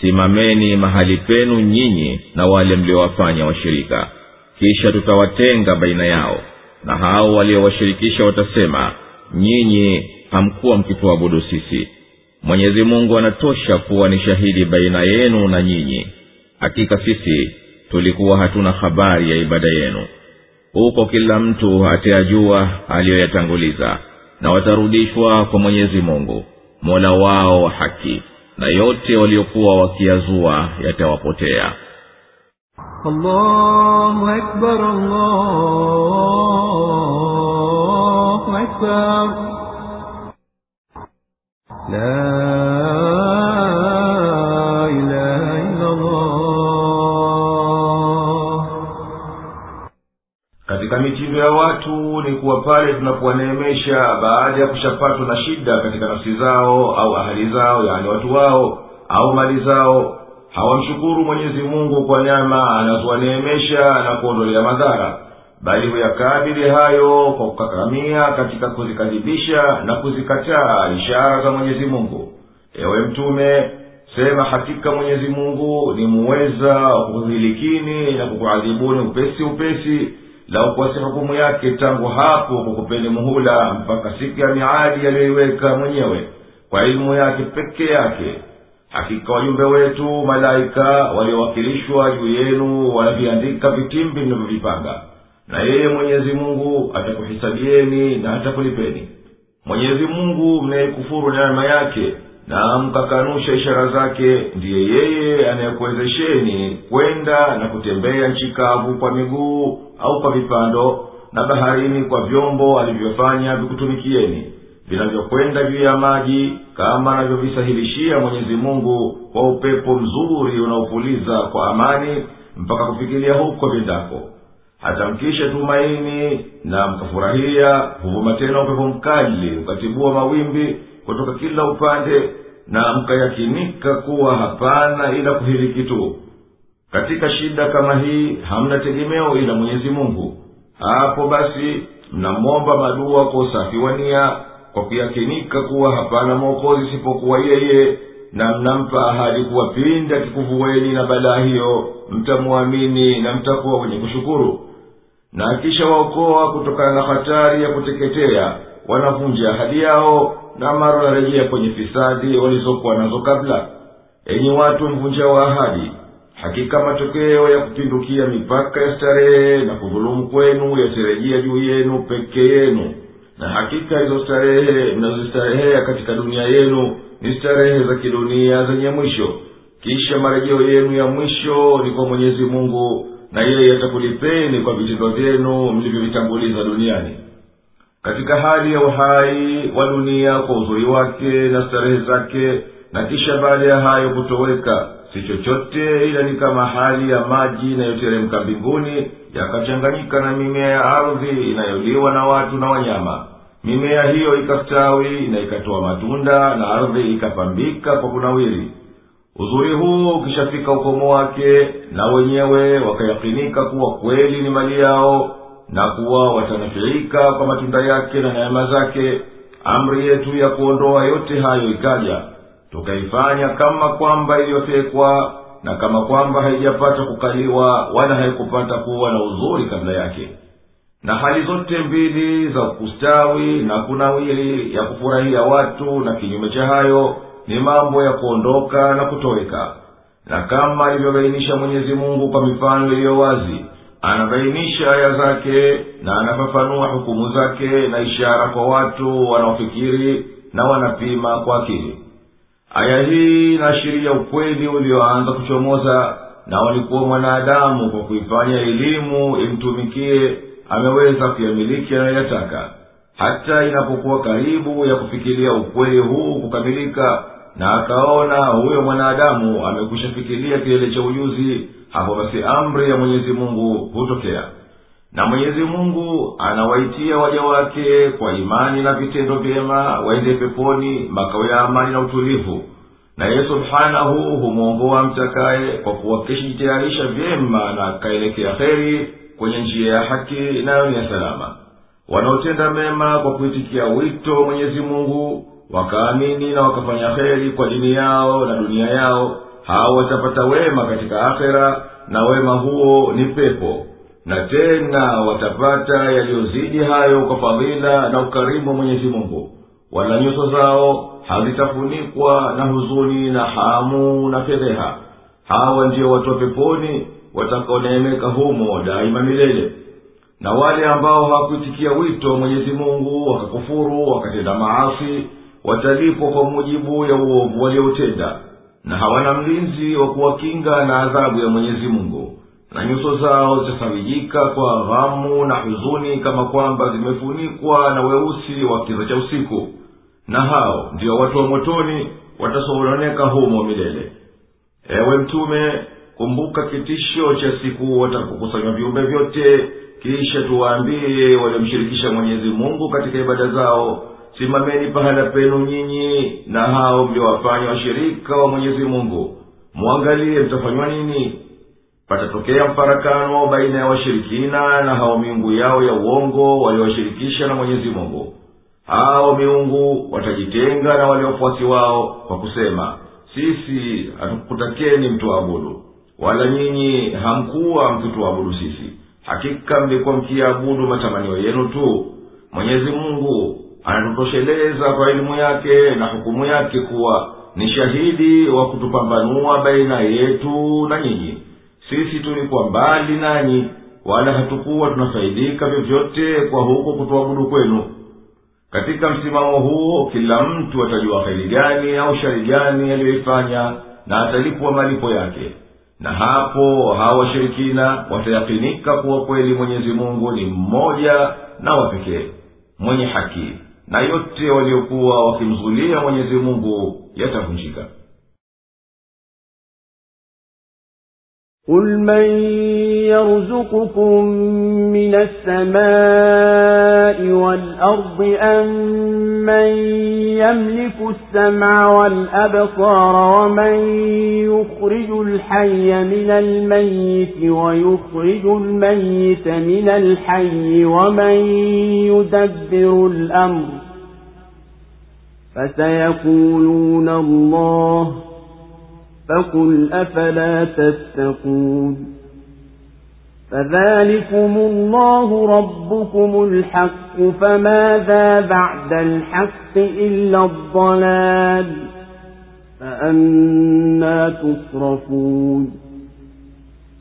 simameni mahali penu nyinyi na wale mliowafanya washirika. Kisha tutawatenga baina yao na hao waliowashirikisha watasema nyinyi hamkuwa mkituabudu sisi. Mwenyezi mungu anatosha kuwa ni shahidi baina yenu na nyinyi. Hakika sisi tulikuwa hatuna habari ya ibada yenu. Huko kila mtu atayajua aliyoyatanguliza na watarudishwa kwa mwenyezi mungu mola wao wa haki na yote waliokuwa wakiyazua yatawapotea. La katika ya watu ni kuwa pale tunapowaneemesha baada ya kushapatwa na shida katika nafsi zao au ahali zao yaani watu wao au mali zao hawamshukuru mwenyezi mungu kwa nyama anazowaneemesha na kuondolea madhara bali huyakabili hayo kwa kukakamia katika kuzikadhibisha na kuzikataa ishara za mwenyezi mungu. Ewe mtume sema hakika mwenyezi mungu ni muweza wa kukuhilikini na kukuadhibuni upesi upesi lau kuwasi hukumu yake tangu hapo kukupeni muhula mpaka siku ya miadi yaliyoiweka mwenyewe kwa ilmu yake peke yake. Hakika wajumbe wetu malaika waliowakilishwa juu yenu wanaviandika vitimbi mnavyovipanga. Na yeye mwenyezi mungu atakuhisabieni na atakulipeni. Mwenyezi mungu mnayekufuru neema yake na mkakanusha ishara zake ndiye yeye anayekuwezesheni kwenda na kutembea nchi kavu kwa miguu au kwa vipando na baharini kwa vyombo alivyofanya vikutumikieni vinavyokwenda juu ya maji kama anavyovisahilishia mwenyezi mungu kwa upepo mzuri unaopuliza kwa amani mpaka kufikilia huko vyendako hata mkisha tumaini na mkafurahia huvuma tena upepo mkali ukatibua mawimbi kutoka kila upande na mkayakinika kuwa hapana ila kuhiliki tu katika shida kama hii hamna tegemeo ila mwenyezi mungu. Hapo basi mnamwomba madua kwa usafi wa nia kwa kuyakinika kuwa hapana mwokozi isipokuwa yeye na mnampa ahadi kuwa pindi akikuvuweni na balaa hiyo mtamwamini na mtakuwa wenye kushukuru. Na akisha waokoa kutokana na hatari ya kuteketea wanavunja ahadi yao na mara wanarejea kwenye fisadi walizokuwa nazo kabla. Enyi watu mvunja wa ahadi hakika matokeo ya kupindukia mipaka ya starehe na kudhulumu kwenu yatarejea juu yenu peke yenu. Na hakika hizo starehe mnazostarehea katika dunia yenu ni starehe za kidunia zenye mwisho. Kisha marejeo yenu ya mwisho ni kwa mwenyezi mungu na yeye atakulipeni kwa vitendo vyenu mlivyovitanguliza duniani katika hali ya uhai wa dunia kwa uzuri wake na starehe zake na kisha baada ya hayo kutoweka si chochote ila ni kama hali ya maji inayoteremka mbinguni yakachanganyika na mimea ya ardhi inayoliwa na watu na wanyama. Mimea hiyo ikastawi na ikatoa matunda na ardhi ikapambika kwa kunawiri. Uzuri huu ukishafika ukomo wake na wenyewe wakayakinika kuwa kweli ni mali yao na kuwa watanafiika kwa matunda yake na neema zake amri yetu ya kuondoa yote hayo ikaja tukaifanya kama kwamba iliyofekwa na kama kwamba haijapata kukaliwa wala haikupata kuwa na uzuri kabla yake. Na hali zote mbili za kustawi na kunawili ya kufurahia watu na kinyume cha hayo ni mambo ya kuondoka na kutoweka. Na kama alivyobainisha mwenyezi mungu kwa mifano iliyo wazi anabainisha aya zake na anafafanua hukumu zake na ishara kwa watu wanaofikiri na wanapima kwa akili. Aya hii inaashiria ukweli ulioanza kuchomoza na walikuwa mwanadamu kwa kuifanya elimu imtumikie ameweza kuyamiliki anayoyataka hata inapokuwa karibu ya kufikiria ukweli huu kukamilika na akaona huyo mwanadamu amekwisha fikiria kilele cha ujuzi hapo basi amri ya mwenyezi mungu hutokea. Na mwenyezi mungu anawaitia waja wake kwa imani na vitendo vyema waende peponi makao ya amani na utulivu. Na yeye subhanahu humwongoa mtakaye kwa kuwakishijitayarisha vyema na akaelekea kheri kwenye njia ya haki nayo ni ya salama. Wanaotenda mema kwa kuitikia wito mwenyezi mungu wakaamini na wakafanya kheri kwa dini yao na dunia yao hao watapata wema katika akhera na wema huo ni pepo. Na tena watapata yaliyozidi hayo kwa fadhila na ukarimu wa mwenyezi mungu. Wala nyuso zao hazitafunikwa na huzuni na hamu na fedheha. Hawa ndio watu wa peponi watakaoneemeka humo daima milele. Na wale ambao hawakuitikia wito wa mwenyezi mungu wakakufuru wakatenda maasi watalipwa kwa mujibu ya uovu walioutenda na hawana mlinzi wa kuwakinga na adhabu ya mwenyezi mungu. Na nyuso zao zitasawijika kwa ghamu na huzuni kama kwamba zimefunikwa na weusi wa kiza cha usiku. Na hao ndio watu wa motoni watasononeka humo milele. Ewe mtume kumbuka kitisho cha siku watakukusanywa viumbe vyote kisha tuwaambie waliomshirikisha mwenyezi mungu katika ibada zao simameni pahala penu nyinyi na hao mliowafanya washirika wa mwenyezi mungu. Mwangalie mtafanywa nini. Patatokea mfarakano baina ya washirikina na hao miungu yao ya uongo waliowashirikisha na mwenyezi mungu. Hao miungu watajitenga na wale wafuasi wao kwa kusema sisi hatukutakeni mtuabudu wala nyinyi hamkuwa mkituabudu sisi. Hakika mlikuwa mkiabudu matamanio yenu tu. Mwenyezi mungu anatutosheleza kwa elimu yake na hukumu yake kuwa ni shahidi wa kutupambanua baina yetu na nyinyi. Sisi tulikuwa mbali nanyi wala hatukuwa tunafaidika vyovyote kwa huko kutuabudu kwenu. Katika msimamo huo kila mtu atajua kheri gani au shari gani aliyoifanya na atalipwa malipo yake. Na hapo hawa washirikina watayakinika kuwa kweli mwenyezi mungu ni mmoja na wapekee mwenye haki na yote waliokuwa wakimzulia mwenyezi mungu yatavunjika. قل من يرزقكم من السماء والأرض أم من يملك السمع والأبصار ومن يخرج الحي من الميت ويخرج الميت من الحي ومن يدبر الأمر فسيقولون الله فقل أفلا تتقون فذلكم الله ربكم الحق فماذا بعد الحق إلا الضلال فأنا تصرفون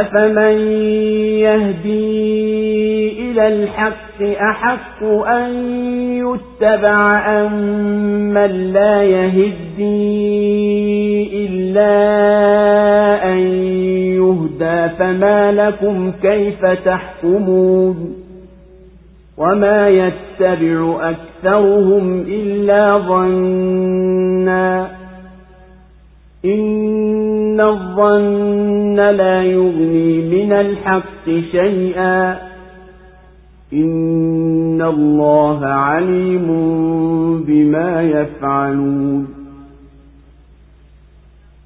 أفمن يهدي إلى الحق أحق أن يتبع أم من لا يهدي إلا أن يهدى فما لكم كيف تحكمون وما يتبع أكثرهم إلا ظنا إن الظن لا يغني من الحق شيئا إن الله عليم بما يفعلون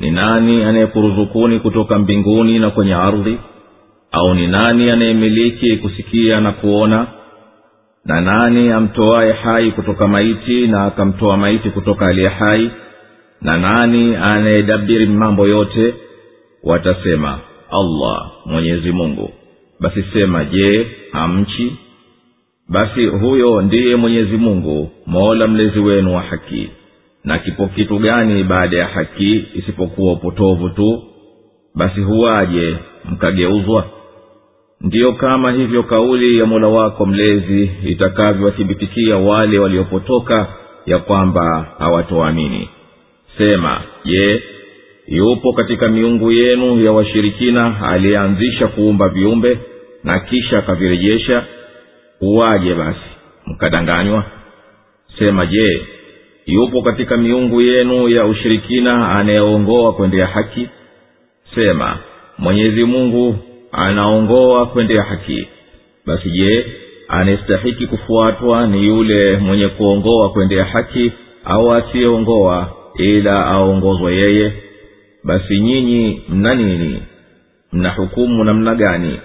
ni nani anayekuruzukuni kutoka mbinguni na kwenye ardhi? Au ni nani anayemiliki kusikia na kuona? Na nani amtoaye hai kutoka maiti na akamtoa maiti kutoka aliye hai? Na nani anayedabiri mambo yote? Watasema allah mwenyezi mungu. Basi sema je hamchi? Basi huyo ndiye mwenyezi mungu mola mlezi wenu wa haki na kipo kitu gani baada ya haki isipokuwa upotovu tu? Basi huwaje mkageuzwa? Ndiyo kama hivyo kauli ya mola wako mlezi itakavyowathibitikia wale waliopotoka ya kwamba hawatoamini. Sema je yupo katika miungu yenu ya washirikina aliyeanzisha kuumba viumbe na kisha akavirejesha? Huwaje basi mkadanganywa? Sema je yupo katika miungu yenu ya ushirikina anayeongoa kwendea haki. Sema mwenyezi mungu anaongoa kwendea haki. Basi je anayestahiki kufuatwa ni yule mwenye kuongoa kwendea haki au asiyeongoa ila aongozwa yeye? Basi nyinyi mna nini? Mna hukumu namna gani?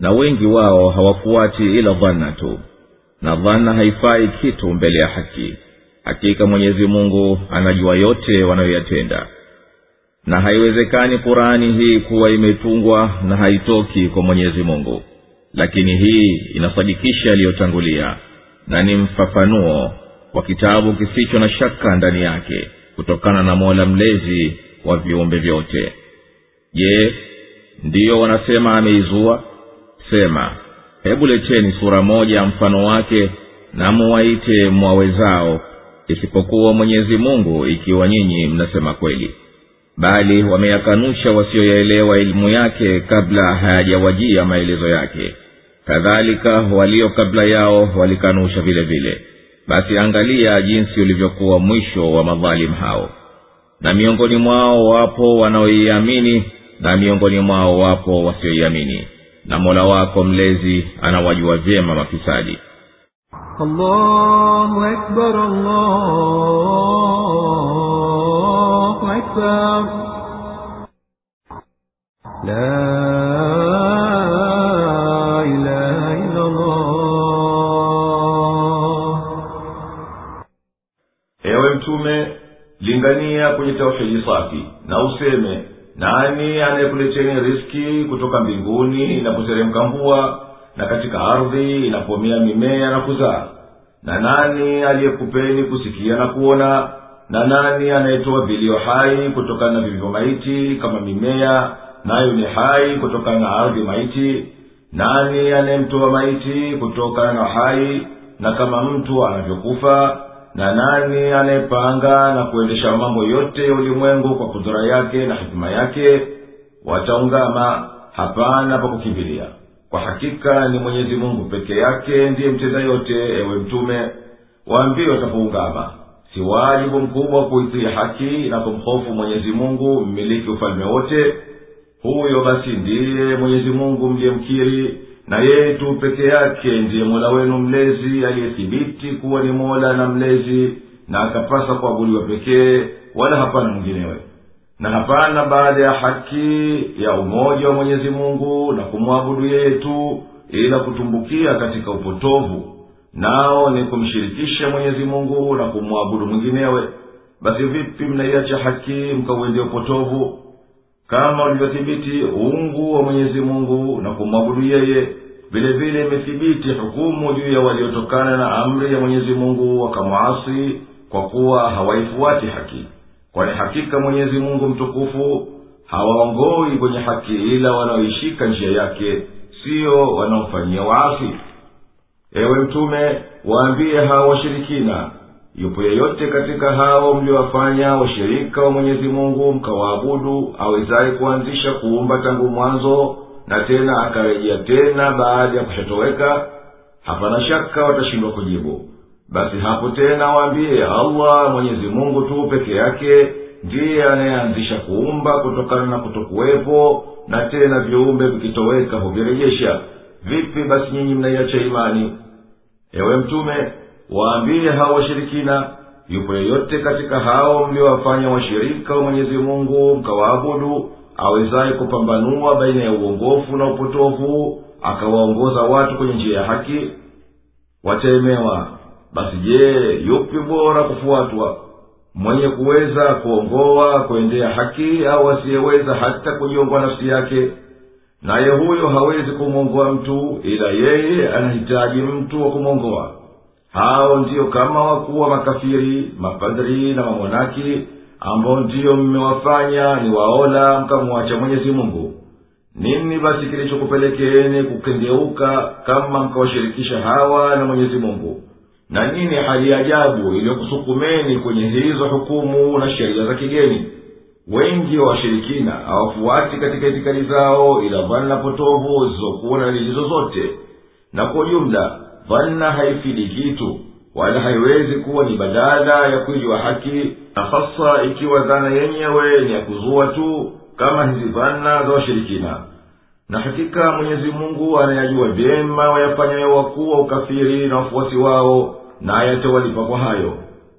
Na wengi wao hawafuati ila dhana tu. Na dhana haifai kitu mbele ya haki hakika mwenyezi mungu anajua yote wanayoyatenda. Na haiwezekani qurani hii kuwa imetungwa na haitoki kwa mwenyezi mungu. Lakini hii inasadikisha yaliyotangulia na ni mfafanuo wa kitabu kisicho na shaka ndani yake kutokana na mola mlezi wa viumbe vyote. Je ndiyo wanasema ameizua? Sema hebu leteni sura moja mfano wake na muwaite mwawezao isipokuwa mwenyezi mungu ikiwa nyinyi mnasema kweli. Bali wameyakanusha wasioyaelewa elimu yake kabla hayajawajia maelezo yake. Kadhalika walio kabla yao walikanusha vile vile. Basi angalia jinsi ulivyokuwa mwisho wa madhalimu hao. Na miongoni mwao wapo wanaoiamini na miongoni mwao wapo wasioiamini. Na mola wako mlezi anawajua vyema mafisadi الله أكبر الله أكبر لا إله إلا الله ewe mtume lingania kwenye tauhidi safi na useme nani anayekuleteni riski kutoka mbinguni inapoteremka mvua na katika ardhi inapomea mimea na kuzaa na nani aliyekupeni kusikia na kuona na nani anayetoa vilio hai kutokana na vilivyo maiti kama mimea nayo ni hai kutokana na ardhi maiti? Nani anayemtoa maiti kutokana na hai na kama mtu anavyokufa? Na nani anayepanga na kuendesha mambo yote ya ulimwengu kwa kudhura yake na hikima yake? Wataungama hapana pa kukimbilia kwa hakika ni mwenyezi mungu peke yake ndiye mtenda yote ewe mtume. Waambie watapoungama si wajibu mkubwa kuitii haki na kumhofu mwenyezi mungu mmiliki ufalme wote. Huyo basi ndiye mwenyezi mungu mliyemkiri na yeye tu peke yake ndiye mola wenu mlezi aliyethibiti kuwa ni mola na mlezi na akapasa kuabudiwa pekee wala hapana mwinginewe na hapana baada ya haki ya umoja wa mwenyezi mungu na kumwabudu yeye tu ila kutumbukia katika upotovu nao ni kumshirikisha mwenyezi mungu na kumwabudu mwinginewe. Basi vipi mnaiacha haki mkauendea upotovu? Kama ulivyothibiti uungu wa mwenyezi mungu na kumwabudu yeye vile vile imethibiti hukumu juu ya waliotokana na amri ya mwenyezi mungu wakamwasi kwa kuwa hawaifuati haki kwani hakika mwenyezi mungu mtukufu hawaongoi kwenye haki ila wanaoishika njia yake siyo wanaomfanyia waasi. Ewe mtume waambie hao washirikina yupo yeyote katika hao mliowafanya washirika wa mwenyezi mungu mkawaabudu awezaye kuanzisha kuumba tangu mwanzo na tena akarejea tena baada ya kushatoweka? Hapana shaka watashindwa kujibu basi hapo tena waambie allah mwenyezi mungu tu peke yake ndiye anayeanzisha kuumba kutokana na kutokuwepo na tena viumbe vikitoweka huvirejesha. Vipi basi nyinyi mnaiacha imani? Ewe mtume waambie hao washirikina yupo yeyote katika hao mliowafanya washirika wa mwenyezi mungu mkawaabudu awezaye kupambanua baina ya uongofu na upotofu akawaongoza watu kwenye njia ya haki? Wataemewa basi je yupi bora kufuatwa? Mwenye kuweza kuongoa kuendea haki au asiyeweza hata kujiongoa nafsi yake? Naye huyo hawezi kumwongoa mtu ila yeye anahitaji mtu wa kumwongoa. Hao ndiyo kama wakuwa makafiri mapadri na mamonaki ambao ndiyo mmewafanya ni waola mkamwacha mwenyezi mungu. Nini basi kilichokupelekeeni kukengeuka kama mkawashirikisha hawa na mwenyezi mungu na nini hali ajabu iliyokusukumeni kwenye hizo hukumu na sheria za kigeni? Wengi wa washirikina hawafuati katika itikadi zao ila vanna potovu zizokuwa na lilizo zozote. Na kwa ujumla vanna haifidi kitu wala haiwezi kuwa ni badala ya kuijwa haki. Na hasa ikiwa dhana yenyewe ni ya kuzua tu kama hizi dhana za washirikina na hakika mwenyezi mungu anayajua vyema wayafanyayo wakuu wa ukafiri na wafuasi wao naye atawalipa kwa hayo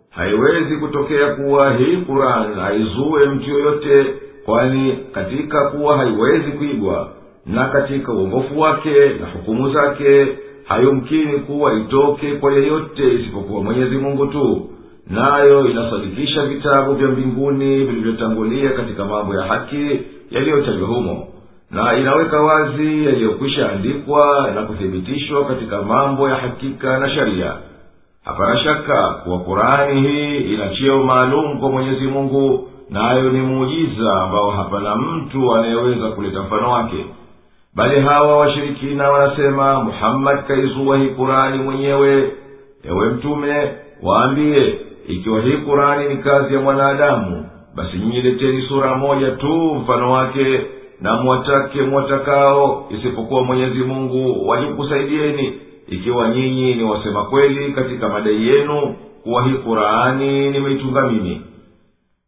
haiwezi kutokea kuwa hii quran haizue mtu yoyote kwani katika kuwa haiwezi kuigwa na katika uongofu wake na hukumu zake hayumkini kuwa itoke kwa yeyote isipokuwa mwenyezi mungu tu. Nayo inasadikisha vitabu vya mbinguni vilivyotangulia katika mambo ya haki yaliyotajwa humo. Na inaweka wazi yaliyokwisha andikwa na kuthibitishwa katika mambo ya hakika na sharia hapana shaka kuwa kurani hii ina cheo maalum kwa mwenyezi mungu nayo ni muujiza ambao hapana mtu anayeweza kuleta mfano wake. Bali hawa washirikina wanasema muhammadi kaizua hii kurani mwenyewe. Ewe mtume waambiye ikiwa hii kurani ni kazi ya mwanadamu basi nyinyi leteni sura moja tu mfano wake na mwatake mwatakao isipokuwa mwenyezi mungu wajikusaidieni ikiwa nyinyi ni wasema kweli katika madai yenu kuwa hii qurani nimeitunga mimi.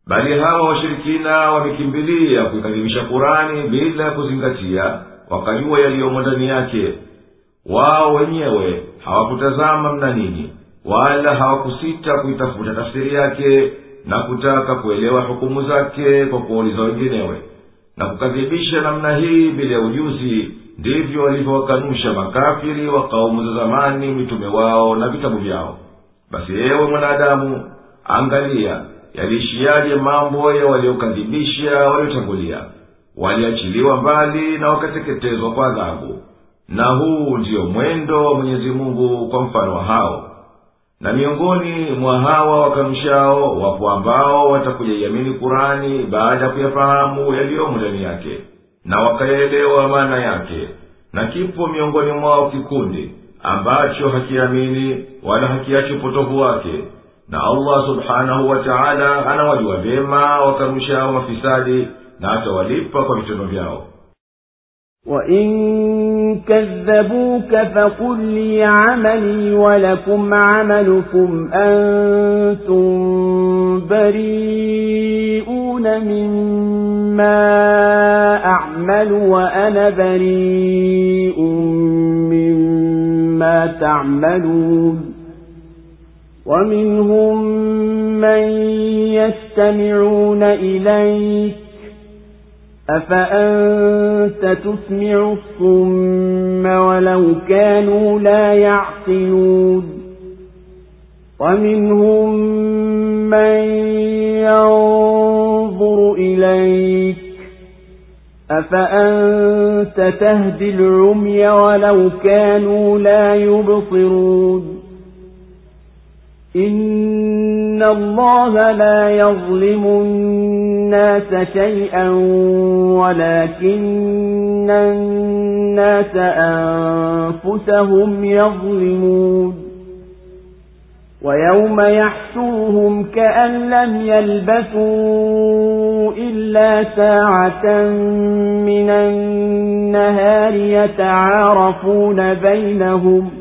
Bali hawa washirikina wamekimbilia kuikadhibisha kurani bila ya kuzingatia wakajua yaliyomo ndani yake. Wao wenyewe hawakutazama mna nini wala hawakusita kuitafuta tafsiri yake na kutaka kuelewa hukumu zake kwa kuwauliza wenginewe na kukadhibisha namna hii bila ya ujuzi ndivyo walivyowakanusha makafiri wa kaumu za zamani mitume wao na vitabu vyao. Basi ewe mwanadamu angalia yaliishiyaje mambo ya waliokadhibisha waliotangulia? Waliachiliwa mbali na wakateketezwa kwa adhabu. Na huu ndiyo mwendo wa mwenyezi mungu kwa mfano wa hao. Na miongoni mwa hawa wakanushao wapo ambao watakujaiamini kurani baada ya kuyafahamu yaliyomo ndani yake na wakaelewa maana yake na kipo miongoni mwao kikundi ambacho hakiamini wala hakiachi upotovu wake na allah subhanahu wa taala anawajua vyema wakanushao mafisadi na atawalipa kwa vitendo vyao وإن كذبوك فقل لي عملي ولكم عملكم أنتم بريئون مما أعمل وأنا بريء مما تعملون ومنهم من يستمعون إليك أفأنت تسمع الصم ولو كانوا لا يعقلون ومنهم من ينظر إليك أفأنت تهدي العمي ولو كانوا لا يبصرون إن الله لا يظلم الناس شيئا ولكن الناس أنفسهم يظلمون ويوم يحشرهم كأن لم يلبثوا إلا ساعة من النهار يتعارفون بينهم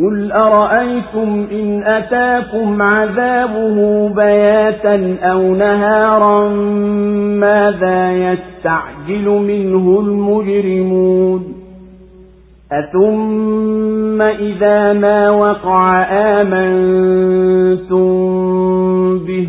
قل أرأيتم إن أتاكم عذابه بياتا أو نهارا ماذا يستعجل منه المجرمون أثم إذا ما وقع آمنتم به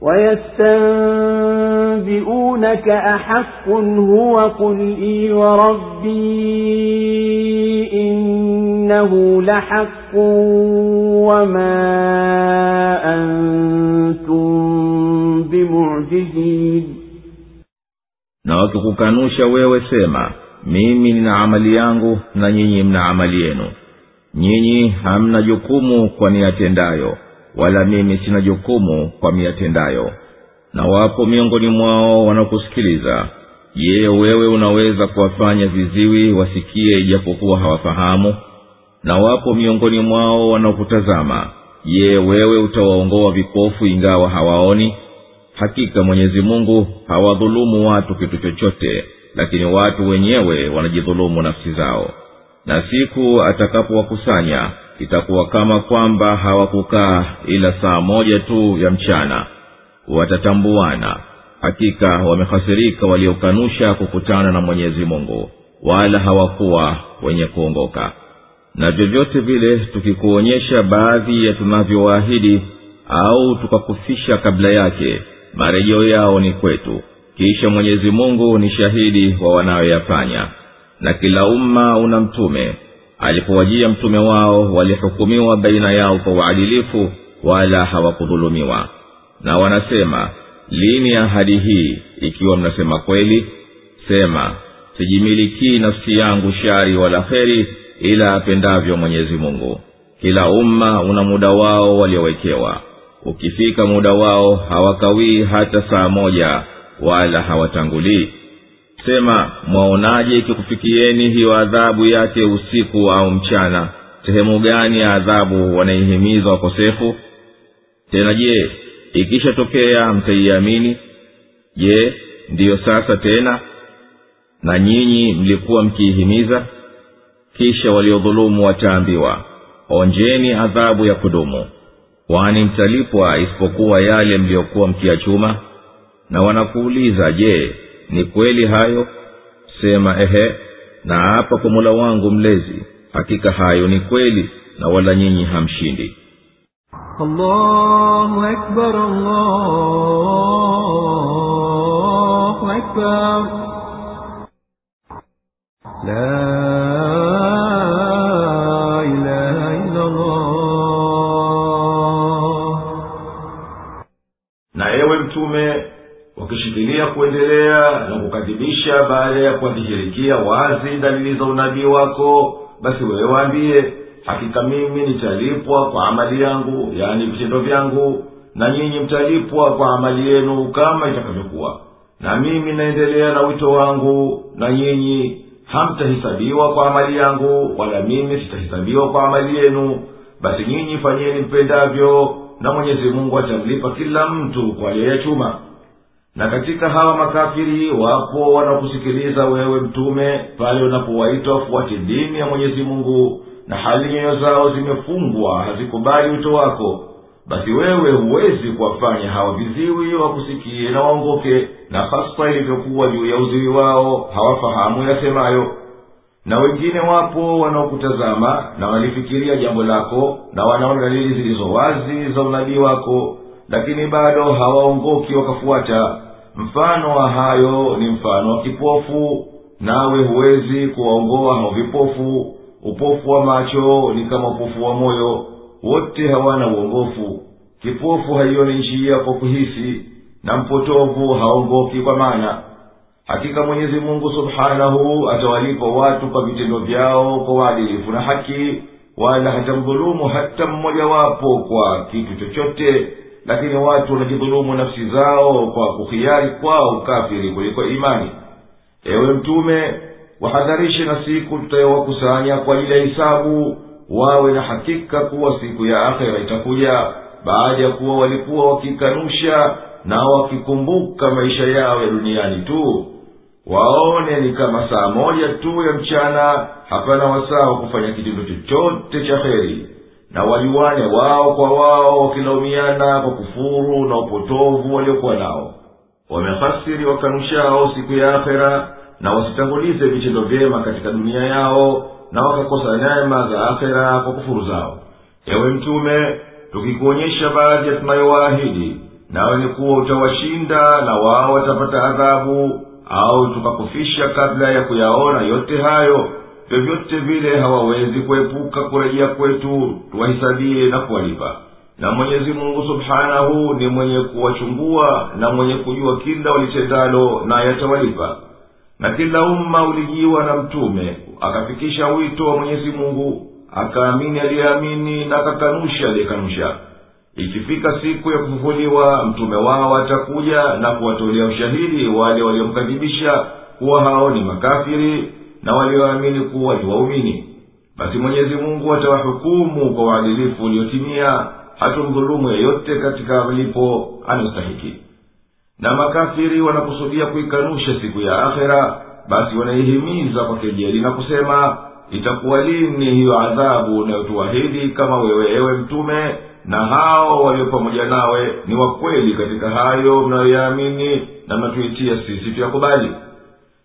ويستنفرون ينبئونك أحق هو قل إي وربي إنه لحق وما أنتم بمعجزين na wakikukanusha wewe sema mimi nina amali yangu na nyinyi mna amali yenu nyinyi hamna jukumu kwa niyatendayo wala mimi sina jukumu kwa miyatendayo na wapo miongoni mwao wanaokusikiliza je wewe unaweza kuwafanya viziwi wasikie ijapokuwa hawafahamu? Na wapo miongoni mwao wanaokutazama je wewe utawaongoa vipofu ingawa hawaoni? Hakika mwenyezi mungu hawadhulumu watu kitu chochote lakini watu wenyewe wanajidhulumu nafsi zao. Na siku atakapowakusanya itakuwa kama kwamba hawakukaa ila saa moja tu ya mchana. Watatambuana. Hakika wamehasirika waliokanusha kukutana na mwenyezi mungu wala hawakuwa wenye kuongoka. Na vyovyote vile tukikuonyesha baadhi ya tunavyowaahidi au tukakufisha kabla yake marejeo yao ni kwetu. Kisha mwenyezi mungu ni shahidi wa wanayoyafanya. Na kila umma una mtume alipowajia mtume wao walihukumiwa baina yao kwa uadilifu wala hawakudhulumiwa. Na wanasema lini ahadi hii? Ikiwa mnasema kweli sema sijimilikii nafsi yangu shari wala kheri ila apendavyo mwenyezi mungu. Kila umma una muda wao waliowekewa. Ukifika muda wao hawakawii hata saa moja wala hawatangulii sema mwaonaje ikikufikieni hiyo adhabu yake usiku au mchana? Sehemu gani ya adhabu wanaihimiza wakosefu? Tena je ikishatokea mtaiamini? Je ndiyo sasa tena? Na nyinyi mlikuwa mkiihimiza? Kisha waliodhulumu wataambiwa onjeni adhabu ya kudumu. Kwani mtalipwa isipokuwa yale mliyokuwa mkiyachuma na wanakuuliza je ni kweli hayo sema ehe na hapa kwa mula wangu mlezi hakika hayo ni kweli na wala nyinyi hamshindi allahu akbar, allahu akbar. La wakishikilia kuendelea na kukadhibisha baada ya kuwadhihirikia wazi dalili za unabii wako basi wewe waambie hakika mimi nitalipwa kwa amali yangu yaani vitendo vyangu na nyinyi mtalipwa kwa amali yenu kama itakavyokuwa. Na mimi naendelea na wito wangu na nyinyi hamtahisabiwa kwa amali yangu wala mimi sitahisabiwa kwa amali yenu. Basi nyinyi fanyeni mpendavyo na mwenyezi mungu atamlipa kila mtu kwa aliyoyachuma na katika hawa makafiri wapo wanaokusikiliza wewe mtume pale unapowaita wafuate dini ya mwenyezi mungu na hali nyoyo zao zimefungwa hazikubali wito wako. Basi wewe huwezi kuwafanya hawa viziwi wakusikie na waongoke na hasa ilivyokuwa juu ya uziwi wao hawafahamu yasemayo. Na wengine wapo wanaokutazama na wanalifikiria jambo lako na wanaona dalili zilizo wazi za unabii wako lakini bado hawaongoki wakafuata. Mfano wa hayo ni mfano wa kipofu. Nawe huwezi kuwaongoa hao vipofu. Upofu wa macho ni kama upofu wa moyo. Wote hawana uongofu. Kipofu haioni njia kwa kuhisi na mpotovu haongoki kwa maana. Hakika mwenyezi mungu subhanahu atawalipa watu kwa vitendo vyao kwa uadilifu na haki wala hatamdhulumu hata mmojawapo kwa kitu chochote lakini watu wanajidhulumu nafsi zao kwa kuhiari kwao ukafiri kuliko imani. Ewe mtume wahadharishe na siku tutayowakusanya kwa ajili ya hisabu wawe na hakika kuwa siku ya akhera itakuja baada ya kuwa walikuwa wakikanusha na wakikumbuka maisha yao ya duniani tu. Waone ni kama saa moja tu ya mchana hapana wasaa wa kufanya kitendo chochote cha heri na wajuane wao kwa wao wakilaumiana kwa kufuru na upotovu waliokuwa nao. Wamehasiri wakanushao siku ya akhera na wasitangulize vitendo vyema katika dunia yao na wakakosa neema za akhera kwa kufuru zao. Ewe mtume tukikuonyesha baadhi ya tunayowaahidi nawe ni kuwa utawashinda na wao watapata adhabu au tukakufisha kabla ya kuyaona yote hayo vyovyote vile hawawezi kuepuka kurejea kwetu tuwahisabie na kuwalipa. Na mwenyezi mungu subhanahu ni mwenye kuwachungua na mwenye kujua kila walitendalo na yatawalipa. Na kila umma ulijiwa na mtume akafikisha wito wa mwenyezi mungu akaamini aliyeamini na akakanusha aliyekanusha. Ikifika siku ya kufufuliwa mtume wao atakuja na kuwatolea ushahidi wale waliomkadhibisha kuwa hao ni makafiri na walioamini kuwa ni waumini. Basi mwenyezi mungu atawahukumu kwa uadilifu uliotimia hatumdhulumu yeyote katika mlipo anayostahiki. Na makafiri wanakusudia kuikanusha siku ya akhera basi wanaihimiza kwa kejeli na kusema itakuwa lini hiyo adhabu unayotuahidi kama wewe ewe mtume na hao walio pamoja nawe ni wakweli katika hayo mnayoyaamini na mnatuitia sisi tuyakubali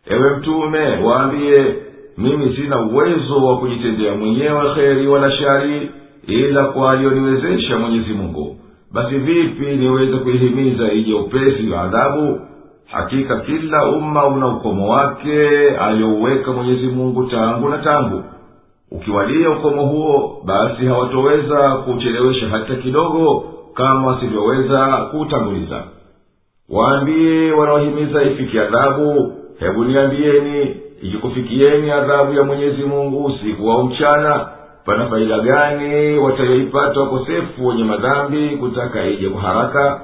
ewe mtume waambiye mimi sina uwezo wa kujitendea mwenyewe kheri wala shari ila kwa aliyoniwezesha mungu. Basi vipi niweze kuihimiza ije upesi wa adhabu? Hakika kila umma una ukomo wake aliyouweka mwenyezi mungu tangu na tangu. Ukiwalia ukomo huo basi hawatoweza kuchelewesha hata kidogo kama wasivyoweza kuutanguliza waambie wanaohimiza ifiki adhabu hebu niambieni ikikufikieni adhabu ya mwenyezi mungu usiku au mchana pana faida gani watayoipata wakosefu wenye madhambi kutaka ije kwa haraka?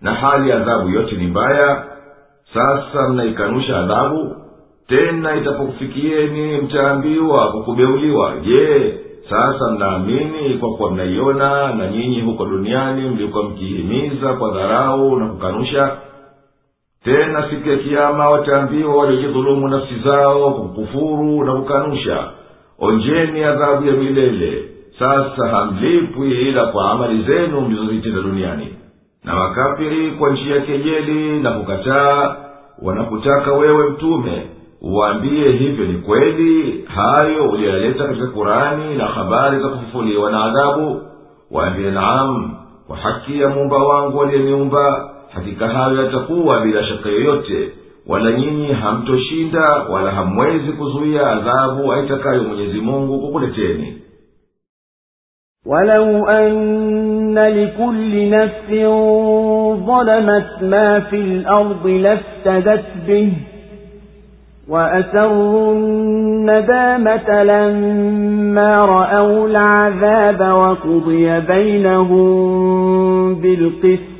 Na hali adhabu yote ni mbaya. Sasa mnaikanusha adhabu tena itapokufikieni mtaambiwa kwa kubeuliwa. Je sasa mnaamini kwa kuwa mnaiona na nyinyi huko duniani mlikuwa mkihimiza kwa dharau na kukanusha tena siku ya kiama wataambiwa waliojidhulumu nafsi zao kwa kukufuru na kukanusha. Onjeni adhabu ya milele. Sasa hamlipwi ila kwa amali zenu mlizozitenda duniani. Na makafiri kwa njia ya kejeli na kukataa wanakutaka wewe mtume uwaambie hivyo ni kweli hayo uliyoyaleta katika kurani na habari za kufufuliwa na adhabu. Waambie naam kwa haki ya muumba wangu aliyeniumba hakika hayo yatakuwa bila shaka yoyote wala nyinyi hamtoshinda wala hamwezi kuzuia adhabu aitakayo mwenyezi mungu kukuleteni ولو أن لكل نفس ظلمت ما في الأرض لافتدت به وأسروا الندامة لما رأوا العذاب وقضي بينهم بالقسط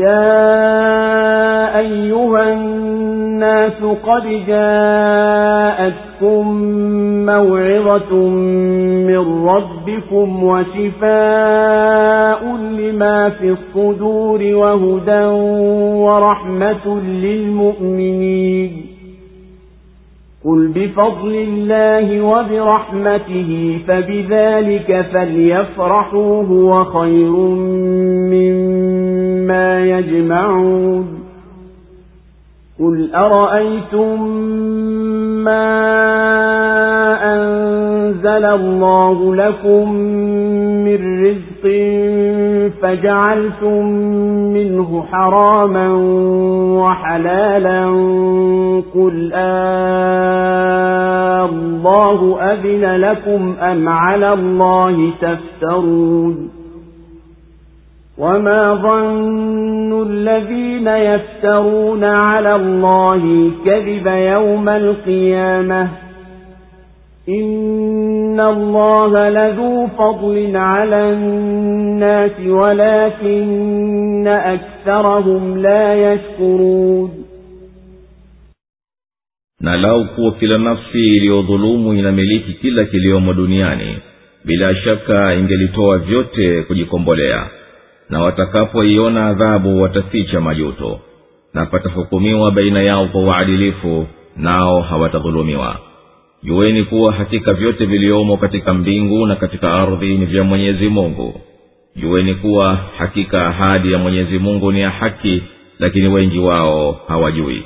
يا أيها الناس قد جاءتكم موعظة من ربكم وشفاء لما في الصدور وهدى ورحمة للمؤمنين. قل بفضل الله وبرحمته فبذلك فليفرحوا هو خير مما يجمعون قل أرأيتم ما أنزل الله لكم من رزق فجعلتم منه حراما وحلالا قل آه الله أذن لكم أم على الله تفترون وما ظن الذين يفترون على الله الكذب يوم القيامة إن الله لذو فضل على الناس ولكن أكثرهم لا يشكرون na lau kuwa kila nafsi iliyodhulumu inamiliki kila kiliomo duniani bila shaka ingelitoa vyote kujikombolea na watakapoiona adhabu wataficha majuto. Na patahukumiwa baina yao kwa uadilifu nao hawatadhulumiwa. Jueni kuwa hakika vyote viliomo katika mbingu na katika ardhi ni vya mwenyezi mungu. Jueni kuwa hakika ahadi ya mwenyezi mungu ni ya haki lakini wengi wao hawajui.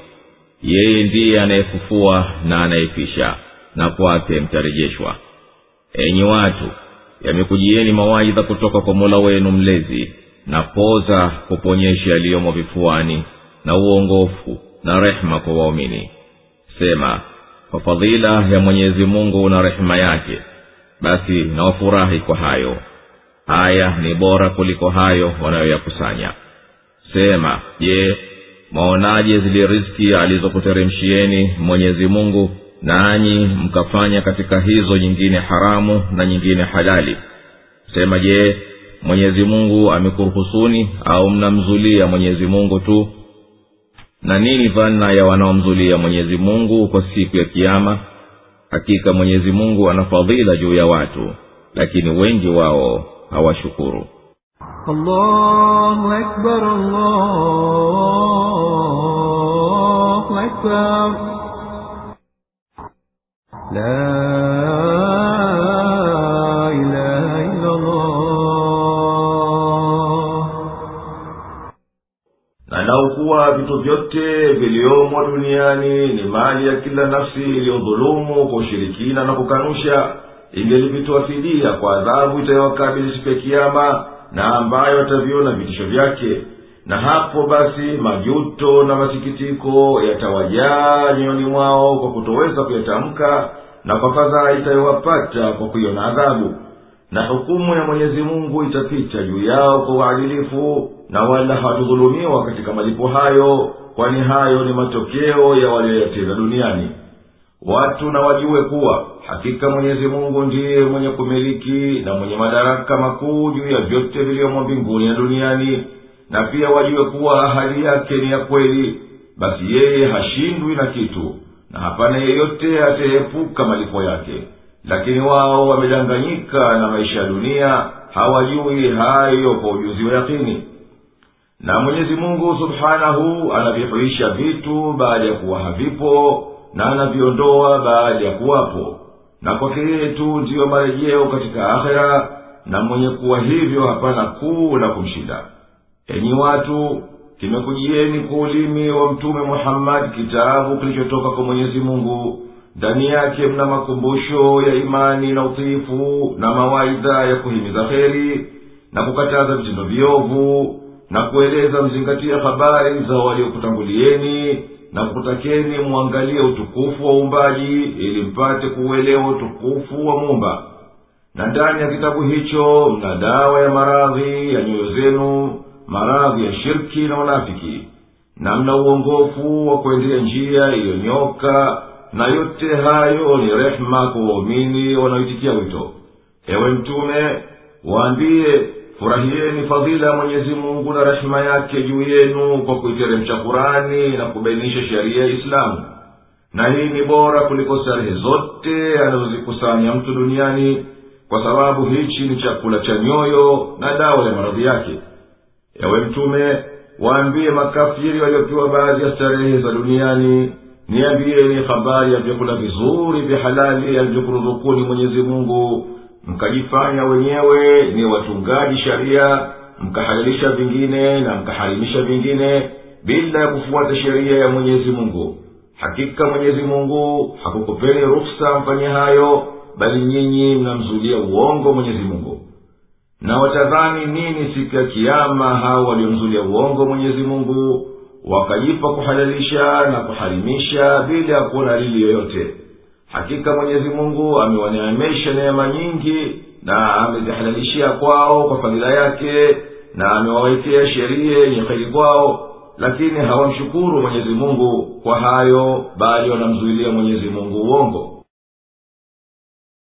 Yeye ndiye anayefufua na anayefisha na kwake mtarejeshwa. Enyi watu yamekujieni mawaidha kutoka kwa mola wenu mlezi na poza kuponyesha yaliyomo vifuani na uongofu na rehema kwa waumini. Sema kwa fadhila ya mwenyezi mungu na rehema yake basi nawafurahi kwa hayo. Haya ni bora kuliko hayo wanayoyakusanya. Sema je mwaonaje zile riski alizokuteremshieni mwenyezi mungu nanyi mkafanya katika hizo nyingine haramu na nyingine halali? Sema je mwenyezi mungu amekuruhusuni au mnamzulia mwenyezi mungu tu? Na nini dhanna ya wanaomzulia mwenyezi mungu kwa siku ya kiama hakika mwenyezi mungu ana fadhila juu ya watu lakini wengi wao hawashukuru. La na kuwa vitu vyote viliomo duniani ni mali ya kila nafsi iliyodhulumu kwa ushirikina na kukanusha. Ingelivitoa fidia kwa adhabu itayowakabili siku ya kiama na ambayo wataviona vitisho vyake. Na hapo basi majuto na masikitiko yatawajaa nyoyoni mwao kwa kutoweza kuyatamka na kwa fadhaa itayowapata kwa kuiona adhabu. Na hukumu ya mwenyezi mungu itapita juu yao kwa uadilifu na wala hawatudhulumiwa katika malipo hayo kwani hayo ni matokeo ya walioyatenda duniani. Watu na wajue kuwa hakika mwenyezi mungu ndiye mwenye kumiliki na mwenye madaraka makuu juu ya vyote vilivyomo mbinguni na duniani na pia wajue kuwa ahadi yake ni ya kweli basi yeye hashindwi na kitu na hapana yeyote atayeepuka malipo yake. Lakini wao wamedanganyika na maisha ya dunia hawajui hayo kwa ujuzi wa yakini na mwenyezi mungu subhanahu anavihuisha vitu baada ya kuwa havipo na anaviondoa baada ya kuwapo. Na kwake yeye tu ndiyo marejeo katika akhera na mwenye kuwa hivyo hapana kuu la kumshinda. Enyi watu kimekujieni kwa ulimi wa mtume muhammadi kitabu kilichotoka kwa mwenyezi mungu. Ndani yake mna makumbusho ya imani na utiifu na mawaidha ya kuhimiza kheri na kukataza vitendo viovu na kueleza mzingatie habari za waliokutangulieni na kukutakeni mwangalie utukufu wa uumbaji ili mpate kuuelewa utukufu wa muumba. Na ndani ya kitabu hicho mna dawa ya maradhi ya nyoyo zenu maradhi ya shirki na unafiki na mna uongofu wa kuendea njia iliyonyoka na yote hayo ni rehema kwa waumini wanaoitikia wito. Ewe mtume waambie furahieni fadhila ya mwenyezi mungu na rehema yake juu yenu kwa kuiteremsha kurani na kubainisha sheria ya islamu na hii ni bora kuliko starehe zote anazozikusanya mtu duniani kwa sababu hichi ni chakula cha nyoyo na dawa ya maradhi yake. Yawe mtume waambie makafiri waliopewa baadhi ya starehe za duniani niambieni habari ya vyakula vizuri vya halali alivyokuruzukuni mwenyezi mungu mkajifanya wenyewe ni watungaji sharia mkahalalisha vingine na mkaharimisha vingine bila ya kufuata sheria ya mwenyezi mungu. Hakika mwenyezi mungu hakukupeni ruksa mfanye hayo bali nyinyi mnamzulia uongo mwenyezi mungu. Na watadhani nini siku ya kiama hao waliomzulia uongo mwenyezi mungu wakajipa kuhalalisha na kuharimisha bila ya kuona dalili yoyote hakika mwenyezi mungu amewaneemesha neema nyingi na amezihalalishia kwao kwa fadhila yake na amewawekea sheria yenye kheri kwao lakini hawamshukuru mwenyezi mungu kwa hayo bali wanamzuilia mwenyezi mungu uongo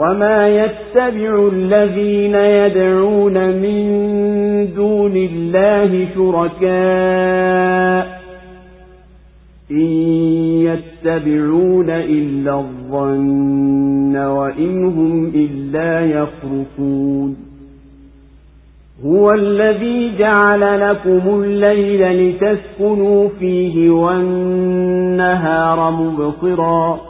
وما يتبع الذين يدعون من دون الله شركاء إن يتبعون إلا الظن وإن هم إلا يخرصون هو الذي جعل لكم الليل لتسكنوا فيه والنهار مبصراً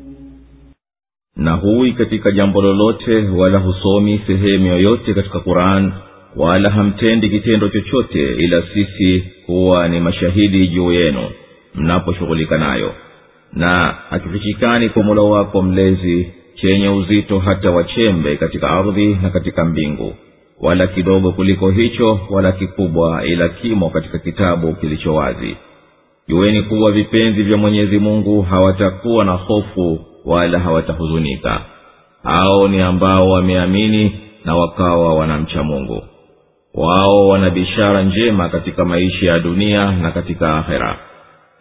na huwi katika jambo lolote wala husomi sehemu yoyote katika quran wala hamtendi kitendo chochote ila sisi huwa ni mashahidi juu yenu mnaposhughulika nayo. Na hakifichikani kwa mola wako mlezi chenye uzito hata wachembe katika ardhi na katika mbingu wala kidogo kuliko hicho wala kikubwa ila kimo katika kitabu kilicho wazi. Jueni kuwa vipenzi vya mwenyezi mungu hawatakuwa na hofu wala hawatahuzunika. Hao ni ambao wameamini na wakawa wanamcha mungu. Wao wana bishara njema katika maisha ya dunia na katika akhera.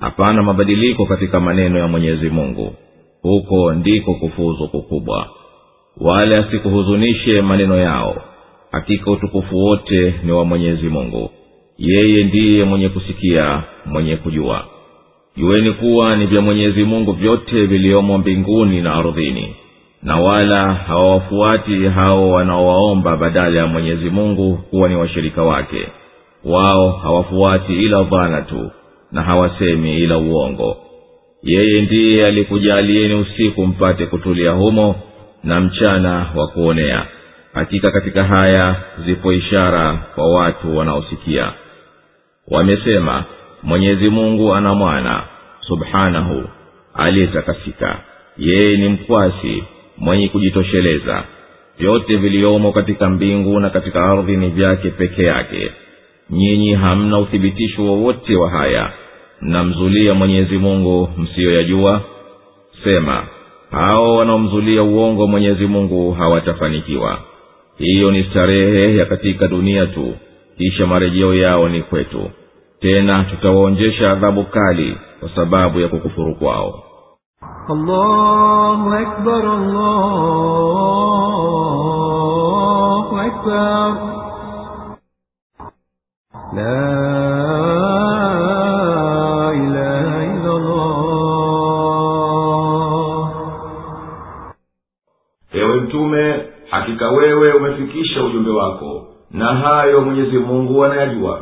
Hapana mabadiliko katika maneno ya mwenyezi mungu. Huko ndiko kufuzu kukubwa. Wala asikuhuzunishe maneno yao. Hakika utukufu wote ni wa mwenyezi mungu. Yeye ndiye mwenye kusikia mwenye kujua jueni kuwa ni vya mwenyezi mungu vyote viliomo mbinguni na ardhini na wala hawawafuati hao wanaowaomba badala ya mwenyezi mungu kuwa ni washirika wake. Wao hawafuati ila dhana tu na hawasemi ila uongo. Yeye ndiye alikujalieni usiku mpate kutulia humo na mchana wa kuonea. Hakika katika haya zipo ishara kwa watu wanaosikia. Wamesema mwenyezi mungu ana mwana subhanahu aliyetakasika. Yeye ni mkwasi mwenye kujitosheleza. Vyote viliyomo katika mbingu na katika ardhi ni vyake peke yake. Nyinyi hamna uthibitisho wowote wa, haya. Mnamzulia mwenyezi mungu msiyoyajua? Sema hao wanaomzulia uongo mwenyezi mungu hawatafanikiwa. Hiyo ni starehe ya katika dunia tu kisha marejeo yao ni kwetu tena tutawaonjesha adhabu kali kwa sababu ya kukufuru kwao. Ewe mtume hakika wewe umefikisha ujumbe wako na hayo mwenyezi mungu anayajua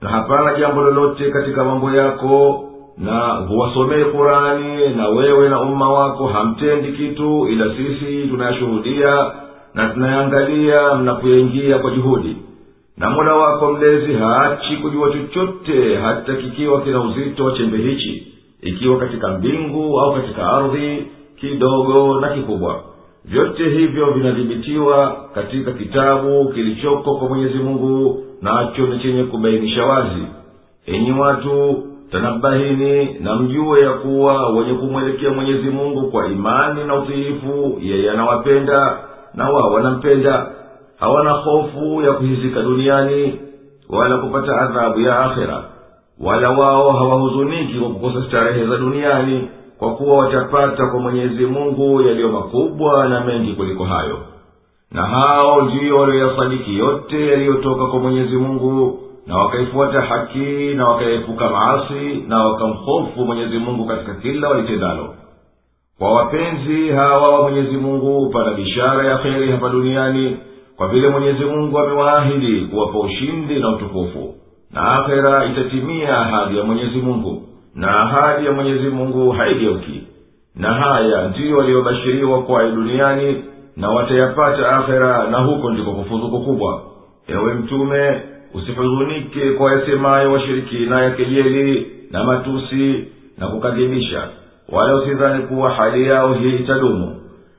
na hapana jambo lolote katika mambo yako na huwasomee kurani na wewe na umma wako hamtendi kitu ila sisi tunayashuhudia na tunayangalia mnapoyaingia kwa juhudi. Na mola wako mlezi haachi kujua chochote hata kikiwa kina uzito wa chembe hichi ikiwa katika mbingu au katika ardhi kidogo na kikubwa. Vyote hivyo vinadhibitiwa katika kitabu kilichoko kwa mwenyezi mungu nacho ni chenye kubainisha wazi. Enyi watu tanabahini na mjue ya kuwa wenye kumwelekea mwenyezi mungu kwa imani na utiifu yeye anawapenda na wao wanampenda. Hawana hofu ya kuhizika duniani wala kupata adhabu ya akhera. Wala wao hawahuzuniki kwa kukosa starehe za duniani kwa kuwa watapata kwa mwenyezi mungu yaliyo makubwa na mengi kuliko hayo na hao ndiyo walioyasadiki yote yaliyotoka kwa mwenyezi mungu na wakaifuata haki na wakaepuka maasi na wakamhofu mwenyezi mungu katika kila walitendalo. Kwa wapenzi hawa wa mwenyezi mungu pana bishara ya kheri hapa duniani kwa vile mwenyezi mungu amewaahidi kuwapa ushindi na utukufu. Na akhera itatimia ahadi ya mwenyezi mungu na ahadi ya mwenyezi mungu haigeuki. Na haya ndiyo waliyobashiriwa kwayo duniani na watayapata akhera na huko ndiko kufuzu kukubwa ewe mtume usihuzunike kwa yasemayo washirikina ya kejeli na matusi na kukadhibisha wala usidhani kuwa hali yao hii itadumu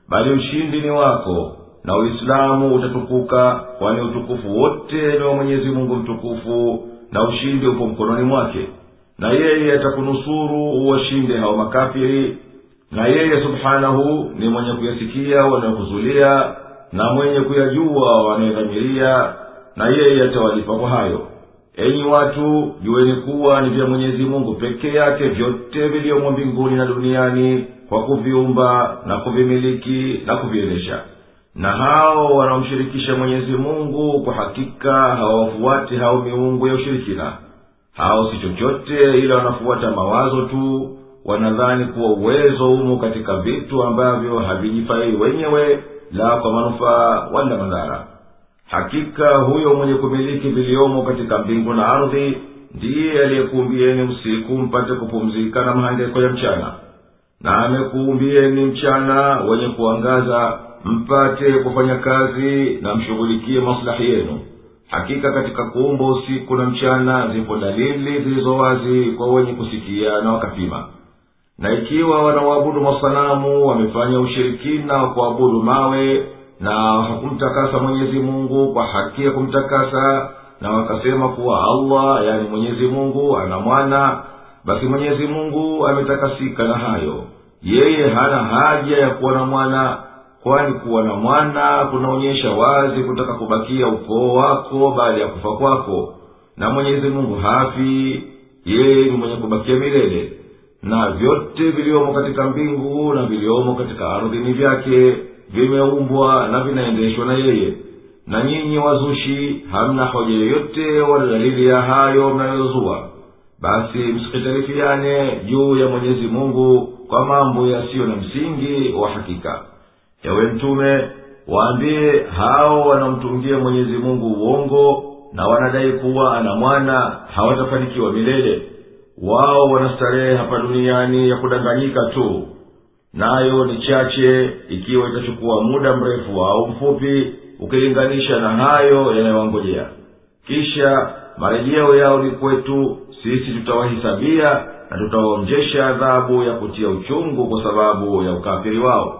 bali ushindi ni wako na uislamu utatukuka kwani utukufu wote ni wa mwenyezi mungu mtukufu na ushindi upo mkononi mwake. Na yeye atakunusuru uwashinde hao makafiri na yeye subhanahu ni mwenye kuyasikia wanayokuzulia na mwenye kuyajua wanayodhamiria na yeye atawalipa kwa hayo. Enyi watu jueni kuwa ni vya mwenyezi mungu peke yake vyote vilivyomo mbinguni na duniani kwa kuviumba na kuvimiliki na kuviendesha. Na hao wanaomshirikisha mwenyezi mungu kwa hakika hawawafuati hao miungu ya ushirikina. Hao si chochote ila wanafuata mawazo tu wanadhani kuwa uwezo umo katika vitu ambavyo havijifai wenyewe la kwa manufaa wala madhara. Hakika huyo mwenye kumiliki viliomo katika mbingu na ardhi ndiye aliyekuumbieni usiku mpate kupumzika na mahangaiko ya mchana. Na amekuumbieni mchana wenye kuangaza mpate kufanya kazi na mshughulikie maslahi yenu. Hakika katika kuumba usiku na mchana zipo dalili zilizo wazi kwa wenye kusikia na wakapima na ikiwa wanaoabudu masanamu wamefanya ushirikina wa kuabudu mawe na hakumtakasa mwenyezi mungu kwa haki ya kumtakasa na wakasema kuwa allah yani mwenyezi mungu ana mwana basi mwenyezi mungu ametakasika na hayo. Yeye hana haja ya kuwa na mwana kwani kuwa na mwana kunaonyesha wazi kutaka kubakia ukoo wako baada ya kufa kwako. Na mwenyezi mungu hafi yeye ni mwenye kubakia milele na vyote viliomo katika mbingu na viliomo katika ardhi ni vyake vimeumbwa na vinaendeshwa na yeye. Na nyinyi wazushi hamna hoja yoyote wala ya hayo mnayozua. Basi msikitarifiane juu ya mwenyezi mungu kwa mambo yasiyo na msingi wa hakika. Ewe mtume waambie hao wanamtungia mwenyezi mungu uongo na wanadai kuwa ana mwana hawatafanikiwa milele wao wanastarehe hapa duniani ya kudanganyika tu. Nayo ni chache ikiwa itachukua muda mrefu au mfupi ukilinganisha na hayo yanayowangojea. Kisha marejeo yao ni kwetu sisi tutawahisabia na tutawaonjesha adhabu ya kutia uchungu kwa sababu ya ukafiri wao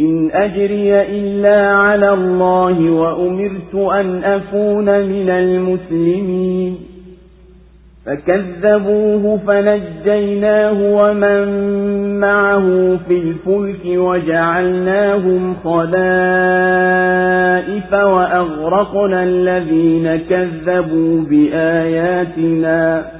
إن أجري إلا على الله وأمرت أن أكون من المسلمين. فكذبوه فنجيناه ومن معه في الفلك وجعلناهم خلائف وأغرقنا الذين كذبوا بآياتنا.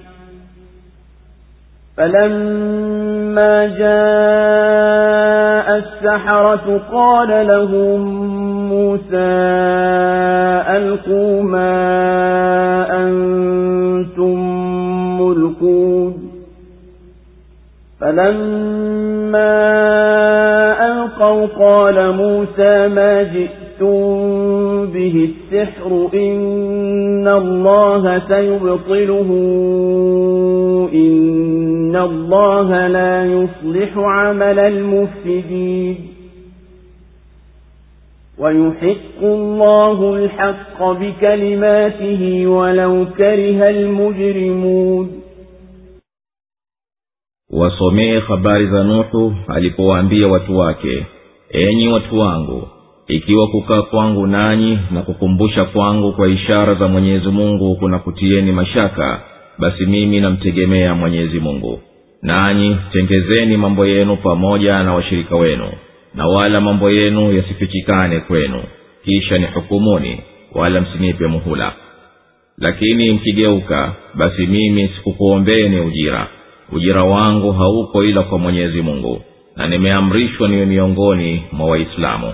فلما جاء السحرة قال لهم موسى ألقوا ما أنتم ملقون فلما ألقوا قال موسى ما جئتم به السحر إن الله سيبطله إن الله لا يصلح عمل المفسدين ويحق الله الحق بكلماته ولو كره المجرمون wasomee habari za nuhu alipowaambia watu wake enyi watu wangu ikiwa kukaa kwangu nanyi na kukumbusha kwangu kwa ishara za mwenyezi mungu kuna kutieni mashaka basi mimi namtegemea mwenyezi mungu. Nanyi tengezeni mambo yenu pamoja na washirika wenu na wala mambo yenu yasifichikane kwenu. Kisha ni hukumuni wala msinipe muhula. Lakini mkigeuka basi mimi sikukuombeni ujira. Ujira wangu hauko ila kwa mwenyezi mungu na nimeamrishwa niwe miongoni mwa waislamu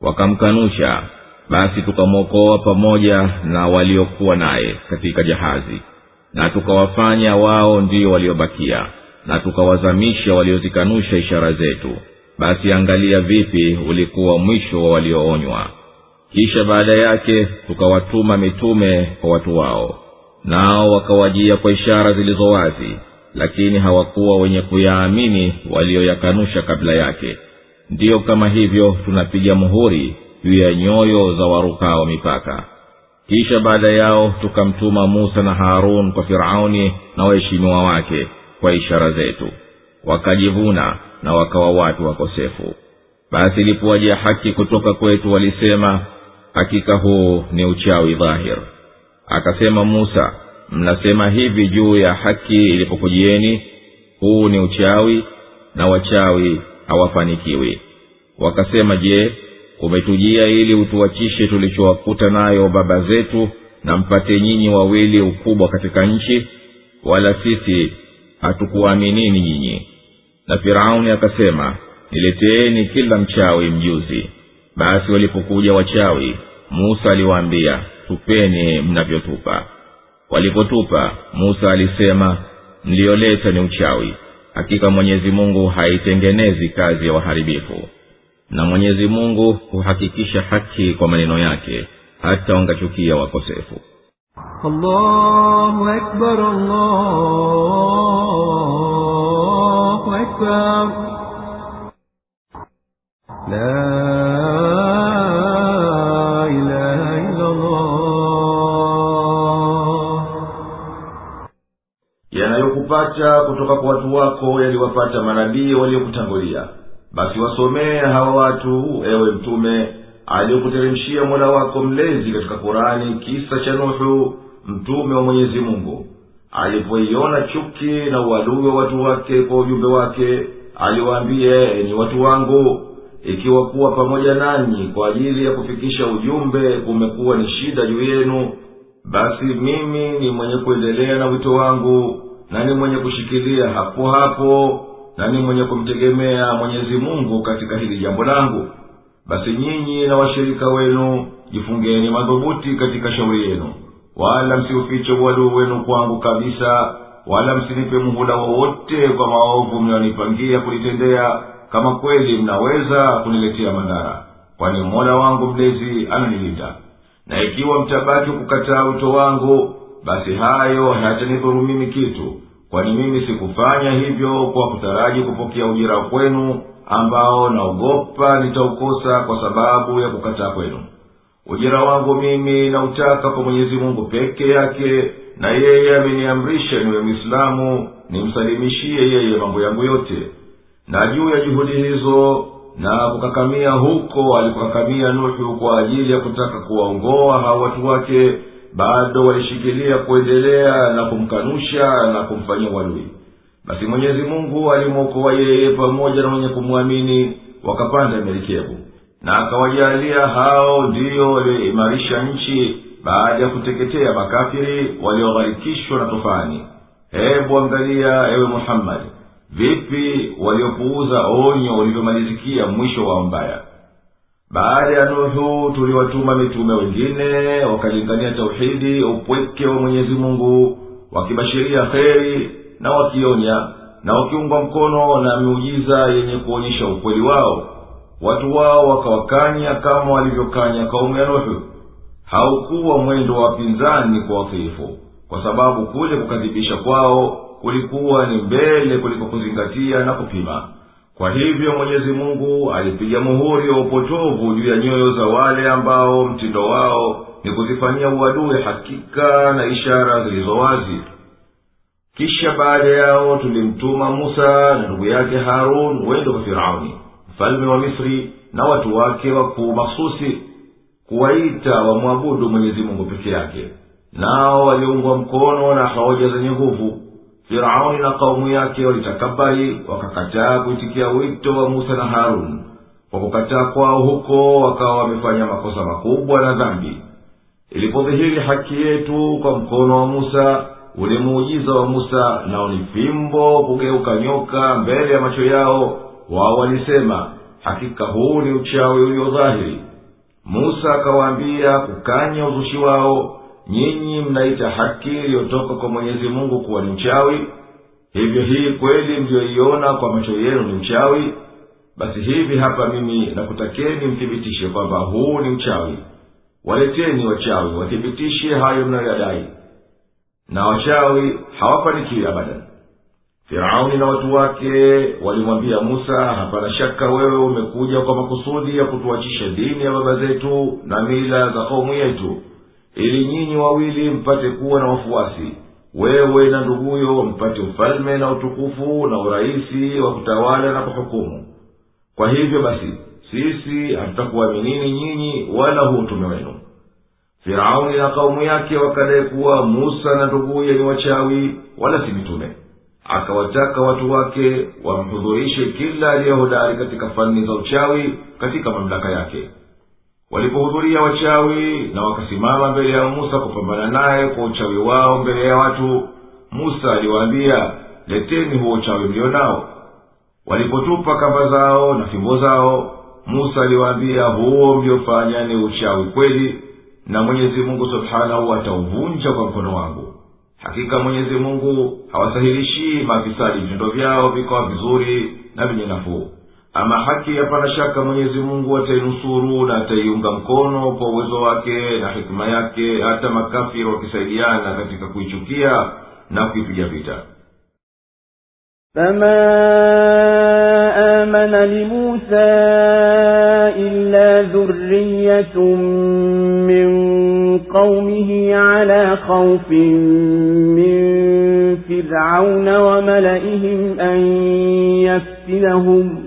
wakamkanusha. Basi tukamwokoa pamoja na waliokuwa naye katika jahazi. Na tukawafanya wao ndio waliobakia na tukawazamisha waliozikanusha ishara zetu. Basi angalia vipi ulikuwa mwisho wa walioonywa. Kisha baada yake tukawatuma mitume kwa watu wao. Nao wakawajia kwa ishara zilizo wazi lakini hawakuwa wenye kuyaamini walioyakanusha kabla yake ndiyo kama hivyo tunapiga muhuri juu ya nyoyo za warukao mipaka. Kisha baada yao tukamtuma musa na harun kwa firauni na waheshimiwa wake kwa ishara zetu. Wakajivuna na wakawa watu wakosefu. Basi ilipowajia haki kutoka kwetu walisema hakika huu ni uchawi dhahir. Akasema musa mnasema hivi juu ya haki ilipokujieni huu ni uchawi na wachawi hawafanikiwi. Wakasema je umetujia ili utuachishe tulichowakuta nayo baba zetu na mpate nyinyi wawili ukubwa katika nchi? Wala sisi hatukuaminini nyinyi. Na firauni akasema nileteeni kila mchawi mjuzi. Basi walipokuja wachawi musa aliwaambia tupeni mnavyotupa. Walipotupa musa alisema mliyoleta ni uchawi hakika mwenyezi mungu haitengenezi kazi ya waharibifu na mwenyezi mungu huhakikisha haki kwa maneno yake hata wangachukia wakosefu allahu akbar, allahu akbar. La yanayokupata kutoka kwa watu wako yaliwapata manabii waliokutangulia. Basi wasomee hawa watu ewe mtume aliyokuteremshia mola wako mlezi katika kurani kisa cha nuhu mtume wa mwenyezi mungu. Alipoiona chuki na uadui wa watu wake kwa ujumbe wake aliwaambia enyi watu wangu ikiwa kuwa pamoja nanyi kwa ajili ya kufikisha ujumbe kumekuwa ni shida juu yenu basi mimi ni mwenye kuendelea na wito wangu na ni mwenye kushikilia hapo hapo? Nani mwenye kumtegemea mwenyezi mungu katika hili jambo langu? Basi nyinyi na washirika wenu jifungeni madhubuti katika shauri yenu. Wala msiufiche uadui wenu kwangu kabisa wala msinipe muhula wowote kwa maovu mnayonipangia kulitendea kama kweli mnaweza kuniletea madhara. Kwani mola wangu mlezi ananilinda na ikiwa mtabaki kukataa wito wangu basi hayo hayatanidhuru mimi kitu kwani mimi sikufanya hivyo kwa kutaraji kupokea ujira kwenu ambao naogopa nitaukosa kwa sababu ya kukataa kwenu. Ujira wangu mimi nautaka kwa mwenyezi mungu peke yake na yeye ameniamrisha niwe mwislamu nimsalimishie yeye mambo yangu yote. Na juu ya juhudi hizo na kukakamia huko alikukakamia nuhu kwa ajili ya kutaka kuwaongoa hao watu wake bado walishikilia kuendelea na kumkanusha na kumfanyia uadui. Basi mwenyezi mungu alimwokoa yeye pamoja na mwenye kumwamini wakapanda merikebu. Na akawajalia hao ndiyo walioimarisha nchi baada ya kuteketea makafiri waliogharikishwa na tofani hebu angalia ewe muhammadi vipi waliopuuza onyo ulivyomalizikia mwisho wao mbaya baada ya nuhu tuliwatuma mitume wengine wakalingania tauhidi upweke wa mwenyezi mungu wakibashiria kheri na wakionya na wakiungwa mkono na miujiza yenye kuonyesha ukweli wao. Watu wao wakawakanya kama walivyokanya kaumu ya nuhu. Haukuwa mwendo wa wapinzani kwa watiifu kwa sababu kule kukadhibisha kwao kulikuwa ni mbele kuliko kuzingatia na kupima kwa hivyo mwenyezi mungu alipiga muhuri wa upotovu juu ya nyoyo za wale ambao mtindo wao ni kuzifanyia uadui hakika na ishara zilizo wazi. Kisha baada yao tulimtuma musa na ndugu yake harun wende kwa firauni mfalme wa misri na watu wake wakuu makhususi kuwaita wamwabudu mwenyezi mungu peke yake. Nao waliungwa mkono na hoja zenye nguvu firauni na kaumu yake walitakabari wakakataa kuitikia wito wa musa na harun kwa kukataa kwao huko wakawa wamefanya makosa makubwa na dhambi. Ilipodhihiri haki yetu kwa mkono wa musa ule muujiza wa musa nao ni fimbo kugeuka nyoka mbele ya macho yao wao walisema hakika huu ni uchawi uliodhahiri. Musa akawaambia kukanya uzushi wao nyinyi mnaita haki iliyotoka kwa mwenyezi mungu kuwa ni uchawi hivyo hii kweli mliyoiona kwa macho yenu ni uchawi basi hivi hapa mimi nakutakeni mthibitishe kwamba huu ni uchawi waleteni wachawi wathibitishe hayo mnayoyadai. Na wachawi hawafanikiwi abadan. Firauni na watu wake walimwambia musa hapana shaka wewe umekuja kwa makusudi ya kutuachisha dini ya baba zetu na mila za kaumu yetu ili nyinyi wawili mpate kuwa na wafuasi. Wewe na nduguyo mpate ufalme na utukufu na urahisi wa kutawala na kuhukumu. Kwa hivyo basi sisi hatutakuaminini nyinyi wala huu utume wenu. Firauni na kaumu yake wakadai kuwa musa na nduguye ni wachawi wala si mitume. Akawataka watu wake wamhudhurishe kila aliyehodari katika fani za uchawi katika mamlaka yake walipohudhuria wachawi na wakasimama mbele ya musa kupambana naye kwa uchawi wao mbele ya watu musa aliwaambia leteni huo uchawi mlio nao walipotupa kamba zao na fimbo zao musa aliwaambia huo mliofanya ni uchawi kweli na mwenyezi mungu subhanahu atauvunja kwa mkono wangu. Hakika mwenyezi mungu hawasahilishii maafisadi vitendo vyao vikawa vizuri na vyenye nafuu ama haki hapana shaka mwenyezi mungu atainusuru na ataiunga mkono kwa uwezo wake na hikima yake hata makafiri wakisaidiana katika kuichukia na kuipiga vita فما آمن لموسى إلا ذرية من قومه على خوف من فرعون وملئهم أن يفتنهم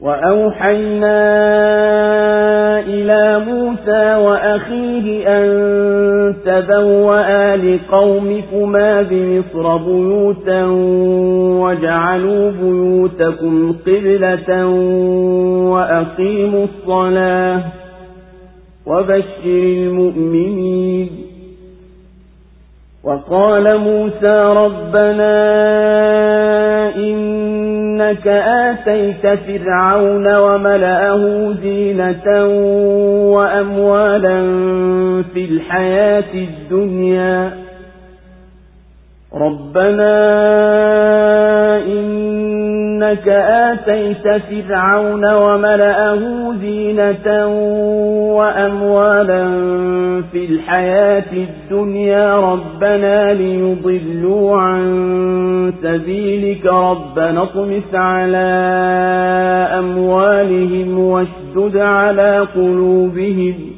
وأوحينا إلى موسى وأخيه أن تبوأ لقومكما بمصر بيوتا وجعلوا بيوتكم قبلة وأقيموا الصلاة وبشر المؤمنين وقال موسى ربنا إنك آتيت فرعون وملأه زينة وأموالا في الحياة الدنيا. ربنا إنك آتيت فرعون وملأه زينة وأموالا في الحياة الدنيا ربنا ليضلوا عن سبيلك ربنا اطمس على أموالهم واشدد على قلوبهم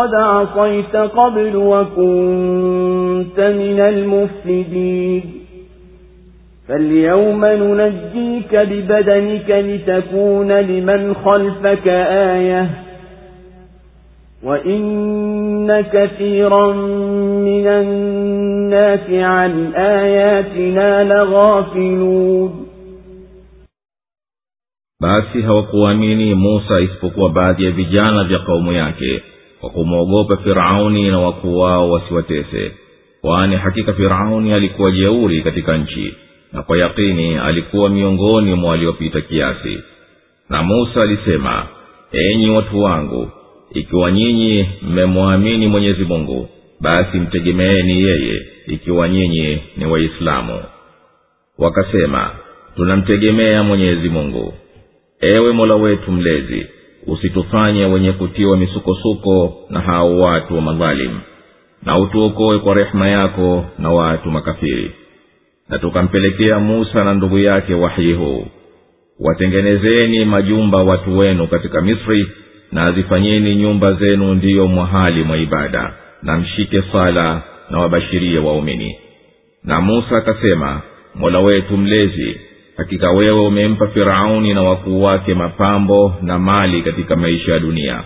وقد عصيت قبل وكنت من المفسدين. فاليوم ننجيك ببدنك لتكون لمن خلفك آية. وإن كثيرا من الناس عن آياتنا لغافلون. Basi hawakuamini musa isipokuwa baadhi ya vijana vya kaumu yake. Kwa kumwogopa firauni na wakuu wao wasiwatese kwani hakika firauni alikuwa jeuri katika nchi na kwa yakini alikuwa miongoni mwa waliopita kiasi. Na musa alisema enyi watu wangu ikiwa nyinyi mmemwamini mwenyezi mungu basi mtegemeeni yeye ikiwa nyinyi ni waislamu. Wakasema tunamtegemea mwenyezi mungu. Ewe mola wetu mlezi usitufanye wenye kutiwa misukosuko na hao watu wa madhalimu na utuokoe kwa rehema yako na watu makafiri. Na tukampelekea musa na ndugu yake wahyi huu. Watengenezeni majumba watu wenu katika misri na azifanyeni nyumba zenu ndiyo mwahali mwa ibada na mshike sala na wabashirie waumini. Na musa akasema mola wetu mlezi hakika wewe umempa firauni na wakuu wake mapambo na mali katika maisha ya dunia.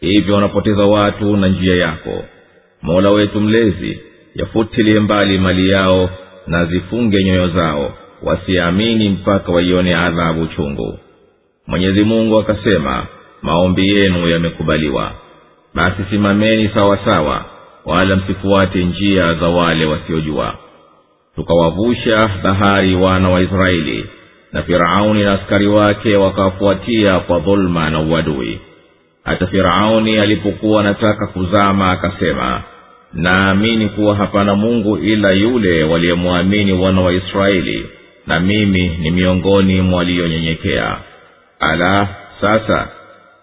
Hivyo wanapoteza watu na njia yako. Mola wetu mlezi yafutilie mbali mali yao na zifunge nyoyo zao wasiamini mpaka waione adhabu chungu. Mwenyezi mungu akasema maombi yenu yamekubaliwa. Basi simameni sawa sawa wala msifuate njia za wale wasiojua tukawavusha bahari wana wa israeli na firauni na askari wake wakawafuatia kwa dhuluma na uadui. Hata firauni alipokuwa anataka kuzama akasema naamini kuwa hapana mungu ila yule waliyemwamini wana wa israeli na mimi ni miongoni mwa ala sasa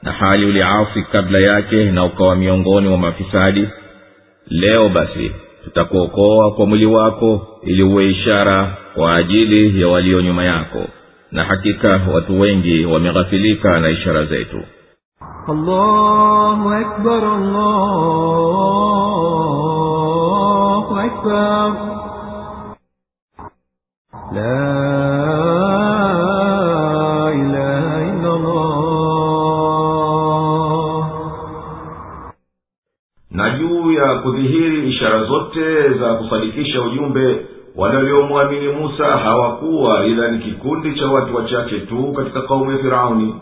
na hali uliasi kabla yake na ukawa miongoni mwa mafisadi leo basi tutakuokoa kwa mwili wako ili uwe ishara kwa ajili ya walio nyuma yako na hakika watu wengi wameghafilika na ishara zetu allahu akbar, allahu akbar. La kudhihiri ishara zote za kufanikisha ujumbe wale waliomwamini musa hawakuwa ila ni kikundi cha watu wachache tu katika kaumu ya firauni.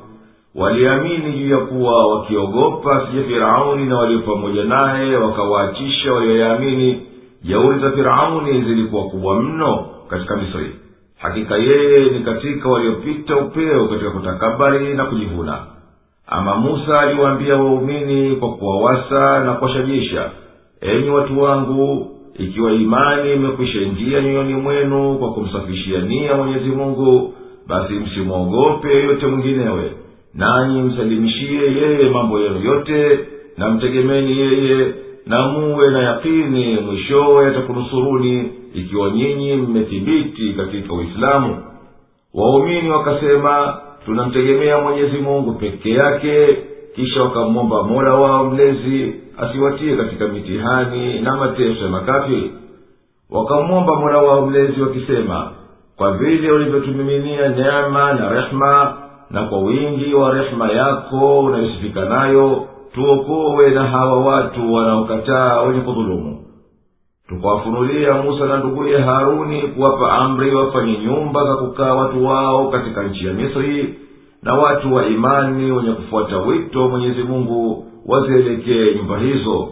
Waliamini juu ya kuwa wakiogopa sije firauni na walio pamoja naye wakawaachisha walioyaamini. Jeuri za firauni zilikuwa kubwa mno katika misri. Hakika yeye ni katika waliopita upeo katika kutakabari na kujivuna. Ama musa aliwaambia waumini kwa kuwawasa na kuwashajisha enyi watu wangu ikiwa imani imekwisha ingia nyoyoni mwenu kwa kumsafishia nia mwenyezi mungu basi msimwogope yeyote mwinginewe. Nanyi msalimishie yeye mambo yenu yote na mtegemeni yeye na muwe na yakini mwishowe atakunusuruni ikiwa nyinyi mmethibiti katika uislamu. Waumini wakasema tunamtegemea mwenyezi mungu peke yake kisha wakamwomba mola wao mlezi asiwatie katika mitihani na mateso ya makafiri wakamwomba mola wao mlezi wakisema kwa vile ulivyotumiminia neema na rehma na kwa wingi wa rehema yako unayosifika nayo tuokowe na hawa watu wanaokataa wenye kudhulumu. Tukawafunulia musa na nduguye haruni kuwapa amri wafanye nyumba za kukaa watu wao katika nchi ya misri na watu wa imani wenye kufuata wito wa mwenyezi mungu wazielekee nyumba hizo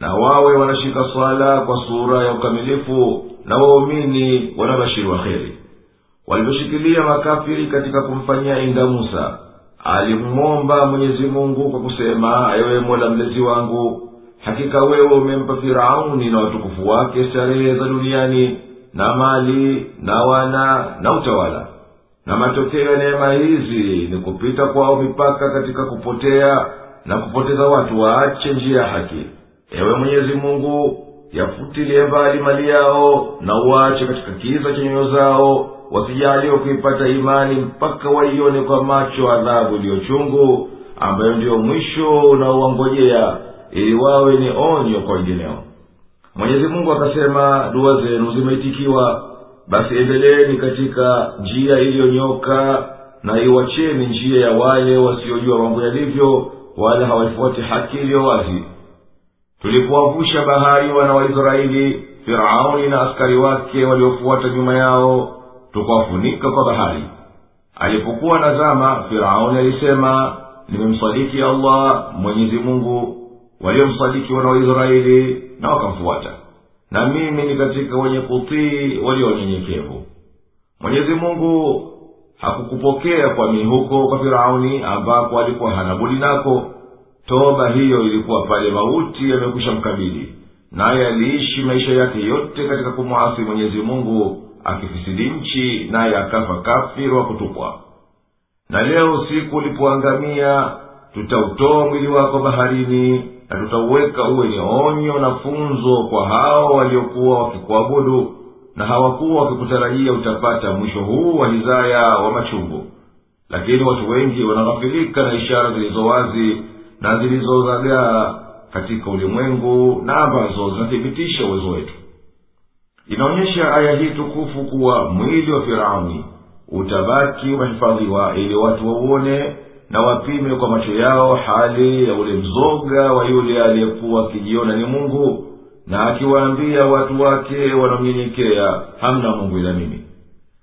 na wawe wanashika swala kwa sura ya ukamilifu na waumini wanabashiri wa kheri. Walivyoshikilia makafiri katika kumfanyia inda musa alimwomba mwenyezi mungu kwa kusema ewe mola mlezi wangu hakika wewe umempa firauni na watukufu wake starehe za duniani na mali na wana na utawala na matokeo ya neema hizi ni kupita kwao mipaka katika kupotea na kupoteza watu waache njia ya haki. Ewe mwenyezi mungu yafutilie mbali mali yao na uache katika kiza cha nyoyo zao wasijaliwe kuipata imani mpaka waione kwa macho adhabu iliyochungu ambayo ndiyo mwisho unaowangojea ili wawe ni onyo kwa wengineo. Mwenyezi mungu akasema dua zenu zimeitikiwa basi endeleeni katika njia iliyonyoka na iwacheni njia ya wale wasiojua mambo yalivyo wala hawaifuati haki iliyo wazi. Tulipowavusha bahari wana waisraeli firauni na askari wake waliofuata nyuma yao tukawafunika kwa bahari. Alipokuwa nazama firauni alisema nimemsadiki allah mwenyezi mungu. Waliomsadiki wana waisraeli na wakamfuata na mimi ni katika wenye kutii walionyenyekevu mwenyezi mungu hakukupokea kwa huko kwa firauni ambapo alikuwa hana budi nako. Toba hiyo ilikuwa pale mauti yamekwisha mkabili naye aliishi maisha yake yote katika kumwasi mwenyezi mungu akifisidi nchi naye akafa kafiri wa kutupwa. Na leo usiku ulipoangamia tutautoa mwili wako baharini na tutauweka uwe ni onyo na funzo kwa hao waliokuwa wakikuabudu na hawakuwa wakikutarajia utapata mwisho huu wa hizaya wa machungu. Lakini watu wengi wanaghafilika na ishara zilizo wazi na zilizozagaa katika ulimwengu na ambazo zinathibitisha uwezo wetu. Inaonyesha aya hii tukufu kuwa mwili wa firauni utabaki umehifadhiwa ili watu wauone na wapime kwa macho yao hali ya ule mzoga wa yule aliyekuwa akijiona ni mungu na akiwaambia watu wake wanaomnyenyekea hamna mungu ila mimi.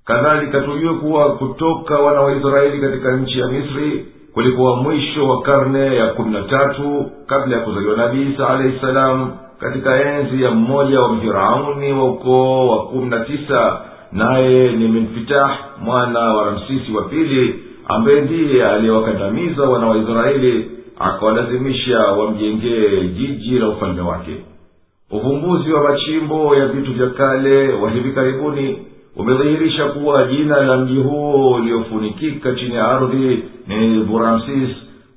Kadhalika tujue kuwa kutoka wana wa israeli katika nchi ya misri kulikuwa mwisho wa karne ya kumi na tatu kabla ya kuzaliwa nabii isa alahi salam katika enzi ya mmoja wa mfirauni wa ukoo wa kumi na tisa naye ni minfitah mwana wa ramsisi wa pili ambaye ndiye aliyewakandamiza wana wa israeli akawalazimisha wamjengee jiji la ufalme wake. Uvumbuzi wa machimbo ya vitu vya kale wa hivi karibuni umedhihirisha kuwa jina la mji huo uliofunikika chini ya ardhi ni buramsis.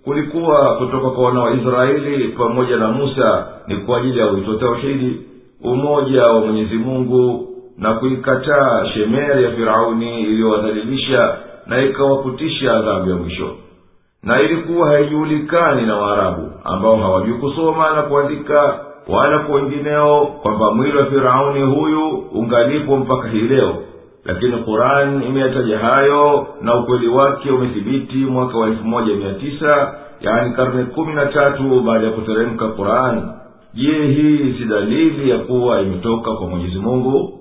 Kulikuwa kutoka kwa wana wa israeli pamoja na musa ni kwa ajili ya wito tauhidi umoja wa mwenyezi mungu na kuikataa shemeri ya firauni iliyowadhalilisha na ikawakutisha adhabu ya mwisho. Na ilikuwa haijulikani na waarabu ambao hawajui kusoma na kuandika wala kwa wengineo kwamba mwili wa firauni huyu ungalipo mpaka hii leo. Lakini quran imeyataja hayo na ukweli wake umethibiti mwaka wa elfu moja mia tisa yaani karne kumi na tatu baada ya kuteremka quran. Je hii si dalili ya kuwa imetoka kwa mwenyezi mungu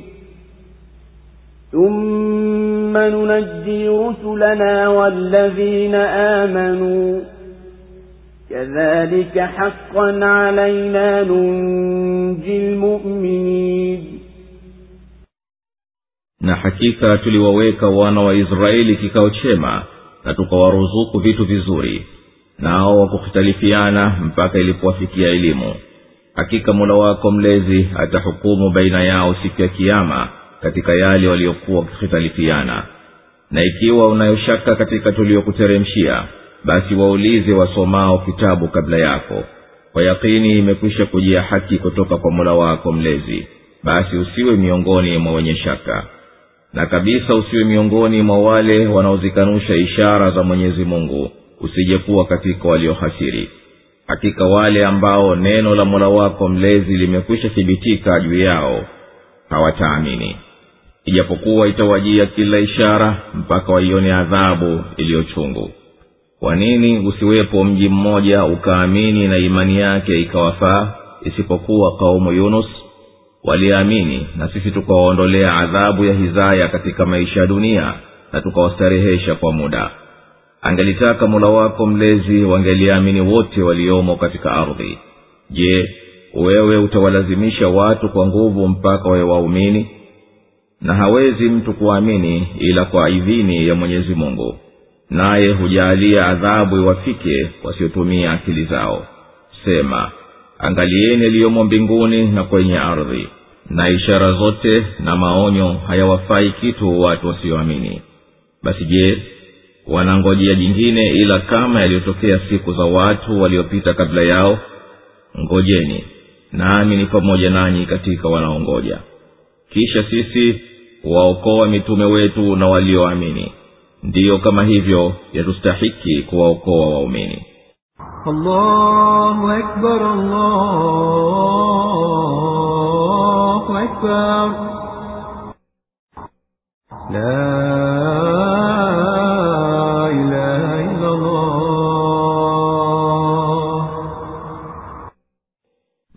ثم ننجي رسلنا والذين آمنوا كذلك حقا علينا ننجي المؤمنين na hakika tuliwaweka wana wa israeli kikao chema na tukawaruzuku vitu vizuri nao wakukhitalifiana mpaka ilipowafikia elimu hakika mola wako mlezi atahukumu baina yao siku ya kiama katika yale waliokuwa wakikhitalifiana na ikiwa unayoshaka katika tuliyokuteremshia basi waulize wasomao kitabu kabla yako. Kwa yakini imekwisha kujia haki kutoka kwa mola wako mlezi basi usiwe miongoni mwa wenye shaka. Na kabisa usiwe miongoni mwa wale wanaozikanusha ishara za mwenyezi mungu usijekuwa katika waliohasiri. Hakika wale ambao neno la mola wako mlezi limekwisha thibitika juu yao hawataamini ijapokuwa itawajia kila ishara mpaka waione adhabu iliyochungu kwa nini usiwepo mji mmoja ukaamini na imani yake ikawafaa isipokuwa kaumu yunus? Waliamini na sisi tukawaondolea adhabu ya hizaya katika maisha ya dunia na tukawastarehesha kwa muda. Angelitaka mula wako mlezi wangeliamini wote waliomo katika ardhi. Je wewe utawalazimisha watu kwa nguvu mpaka wawe waumini na hawezi mtu kuamini ila kwa idhini ya mwenyezi mungu. Naye hujaalia adhabu iwafike wasiotumia akili zao. Sema angalieni yaliyomo mbinguni na kwenye ardhi na ishara zote na maonyo hayawafai kitu watu wasioamini. Basi je wanangojea jingine ila kama yaliyotokea siku za watu waliopita kabla yao? Ngojeni nami ni pamoja nanyi katika wanaongoja. Kisha sisi kuwaokoa mitume wetu na walioamini. Ndiyo kama hivyo yatustahiki kuwaokoa waumini.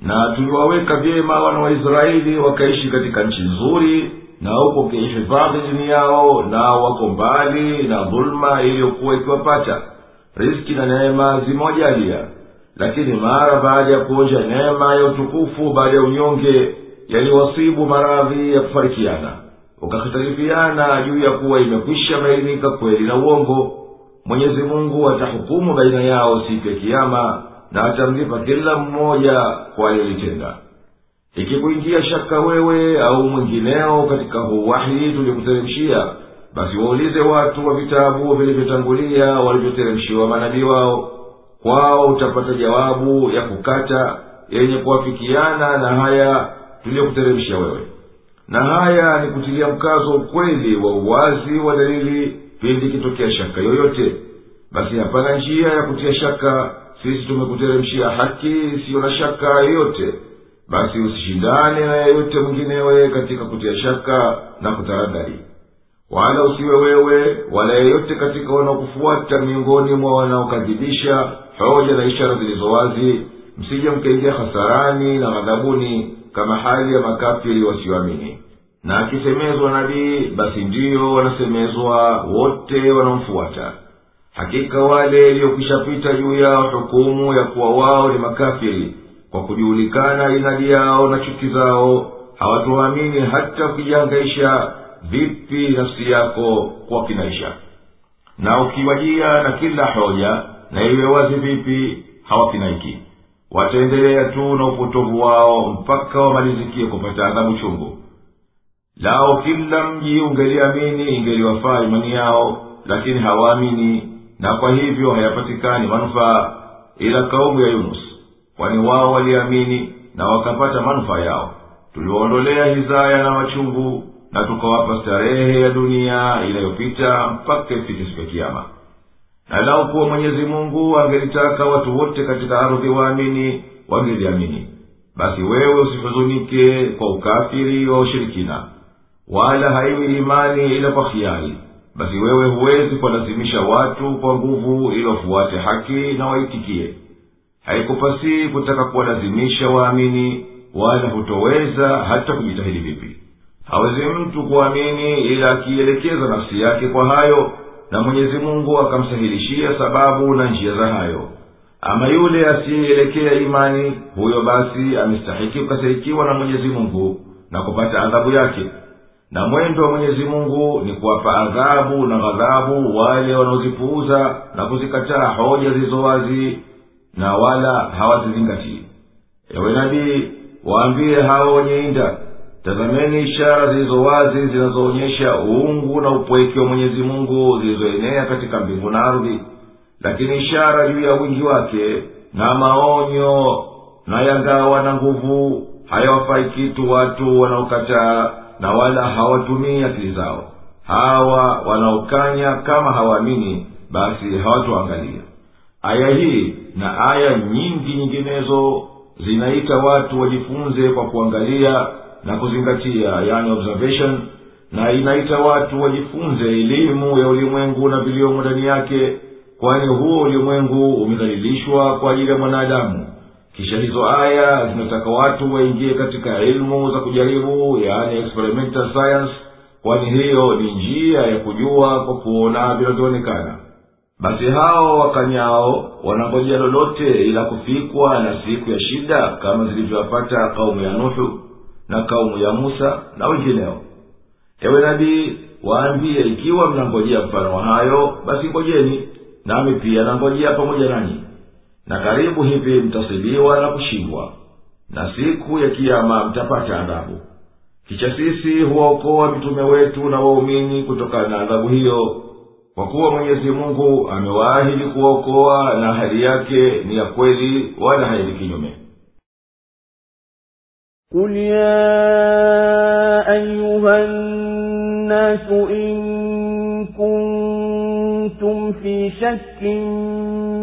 Na tuliwaweka vyema wana waisraeli wakaishi katika nchi nzuri na huko ukihifadhi dini yao nao wako mbali na dhulma iliyokuwa ikiwapata. Riski na neema zimojalia lakini mara baada ya kuonja neema ya utukufu baada ya unyonge yaliwasibu maradhi ya kufarikiana. Wakahitarifiana juu ya kuwa imekwisha bainika kweli na uongo. Mwenyezi mungu atahukumu baina yao siku ya kiama na atamlipa kila mmoja kwa aliyolitenda ikikuingia shaka wewe au mwingineo katika huu wahi basi waulize watu wa vitabu vilivyotangulia walivyoteremshiwa manabii wao. Kwao utapata jawabu ya kukata yenye kuwafikiana na haya tuliyokuteremshia wewe. Na haya ni kutilia mkazo ukweli wa uwazi wa dalili pindi ikitokea shaka yoyote. Basi hapana njia ya kutia shaka. Sisi tumekuteremshia haki isiyo na shaka yoyote basi usishindane na yeyote mwinginewe katika kutia shaka na kutaradari wala usiwe wewe wala yeyote katika wanaokufuata miongoni mwa wanaokadhibisha hoja na ishara zilizo wazi msije mkaingia hasarani na ghadhabuni kama hali ya makafiri wasioamini na akisemezwa nabii basi ndiyo wanasemezwa wote wanaomfuata. Hakika wale iliyokwishapita juu yao hukumu ya kuwa wao ni makafiri kwa kujulikana inadi yao na chuki zao hawatuamini hata ukijihangaisha vipi nafsi yako kwa kinaisha na ukiwajia na kila hoja na iwe wazi vipi hawakinaiki. Wataendelea tu na upotovu wao mpaka wamalizikie kupata adhabu chungu. Lao kila mji ungeliamini ingeliwafaa imani yao lakini hawaamini na kwa hivyo hayapatikani manufaa ila kaumu ya yunus kwani wao waliamini na wakapata manufaa yao. Tuliwaondolea hizaya na machungu na tukawapa starehe ya dunia inayopita mpaka ifike siku ya kiama na lau kuwa mwenyezi mungu angelitaka watu wote katika ardhi waamini wangeliamini. Basi wewe usihuzunike kwa ukafiri wa ushirikina wala haiwi imani ila kwa khiari. Basi wewe huwezi kuwalazimisha watu kwa nguvu ili wafuate haki na waitikie haikupasii kutaka kuwalazimisha waamini wala hutoweza hata kujitahidi vipi. Hawezi mtu kuamini ila akiielekeza nafsi yake kwa hayo na mwenyezi mungu akamsahilishia sababu na njia za hayo. Ama yule asiyeielekea imani huyo basi amestahiki kukasirikiwa na mwenyezi mungu na kupata adhabu yake. Na mwendo wa mwenyezi mungu ni kuwapa adhabu na ghadhabu wale wanaozipuuza na kuzikataa hoja zilizo wazi na wala hawazizingatii ewe nabii waambie hawa wenye inda tazameni ishara zilizo wazi zinazoonyesha uungu na upweke wa mwenyezi mungu zilizoenea katika mbingu na ardhi. Lakini ishara juu ya wingi wake na maonyo na yangawa na nguvu hayawafai kitu watu wanaokataa na wala hawatumii akili zao. Hawa wanaokanya kama hawaamini basi hawatoangalia aya hii na aya nyingi nyinginezo zinaita watu wajifunze kwa kuangalia na kuzingatia yani observation na inaita watu wajifunze elimu ya ulimwengu na viliomo ndani yake kwani huo ulimwengu umedhalilishwa kwa ajili ya mwanadamu. Kisha hizo aya zinataka watu waingie katika elimu za kujaribu yani experimental science kwani hiyo ni njia ya kujua kwa kuona vinavyoonekana basi hao wakanyao wanangojea lolote ila kufikwa na siku ya shida kama zilivyowapata kaumu ya nuhu na kaumu ya musa na wengineo. Ewe nabii waambie ikiwa mnangojea mfano wa hayo basi ngojeni nami pia nangojea pamoja nanyi. Na karibu hivi mtasibiwa na kushindwa na siku ya kiama mtapata adhabu. Kisha sisi huwaokoa mitume wetu na waumini kutokana na adhabu hiyo kwa kuwa mwenyezi mungu amewaahidi kuwaokoa na ahadi yake ni ya kweli wala haili kinyume قل يا أيها الناس إن كنتم في شك من ديني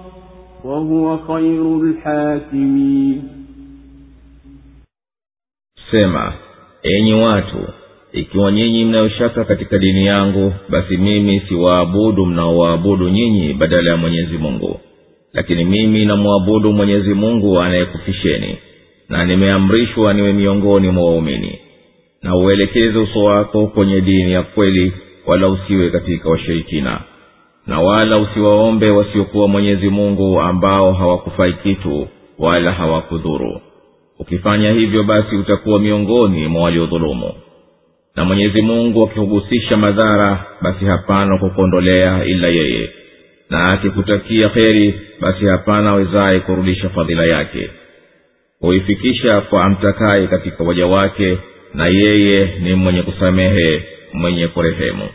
وهو خير الحاكمين sema enyi watu ikiwa nyinyi mnayoshaka katika dini yangu basi mimi siwaabudu mnaowaabudu nyinyi badala ya mwenyezi mungu lakini mimi namwabudu mwenyezi mungu anayekufisheni na nimeamrishwa niwe miongoni mwa waumini na uelekeze uso wako kwenye dini ya kweli wala usiwe katika washirikina na wala usiwaombe wasiokuwa mwenyezi mungu ambao hawakufai kitu wala hawakudhuru. Ukifanya hivyo basi utakuwa miongoni mwa waliodhulumu. Na mwenyezi mungu akikuhusisha madhara basi hapana kukuondolea ila yeye. Na akikutakia kheri basi hapana awezaye kurudisha fadhila yake. Huifikisha kwa amtakaye katika waja wake na yeye ni mwenye kusamehe mwenye kurehemu.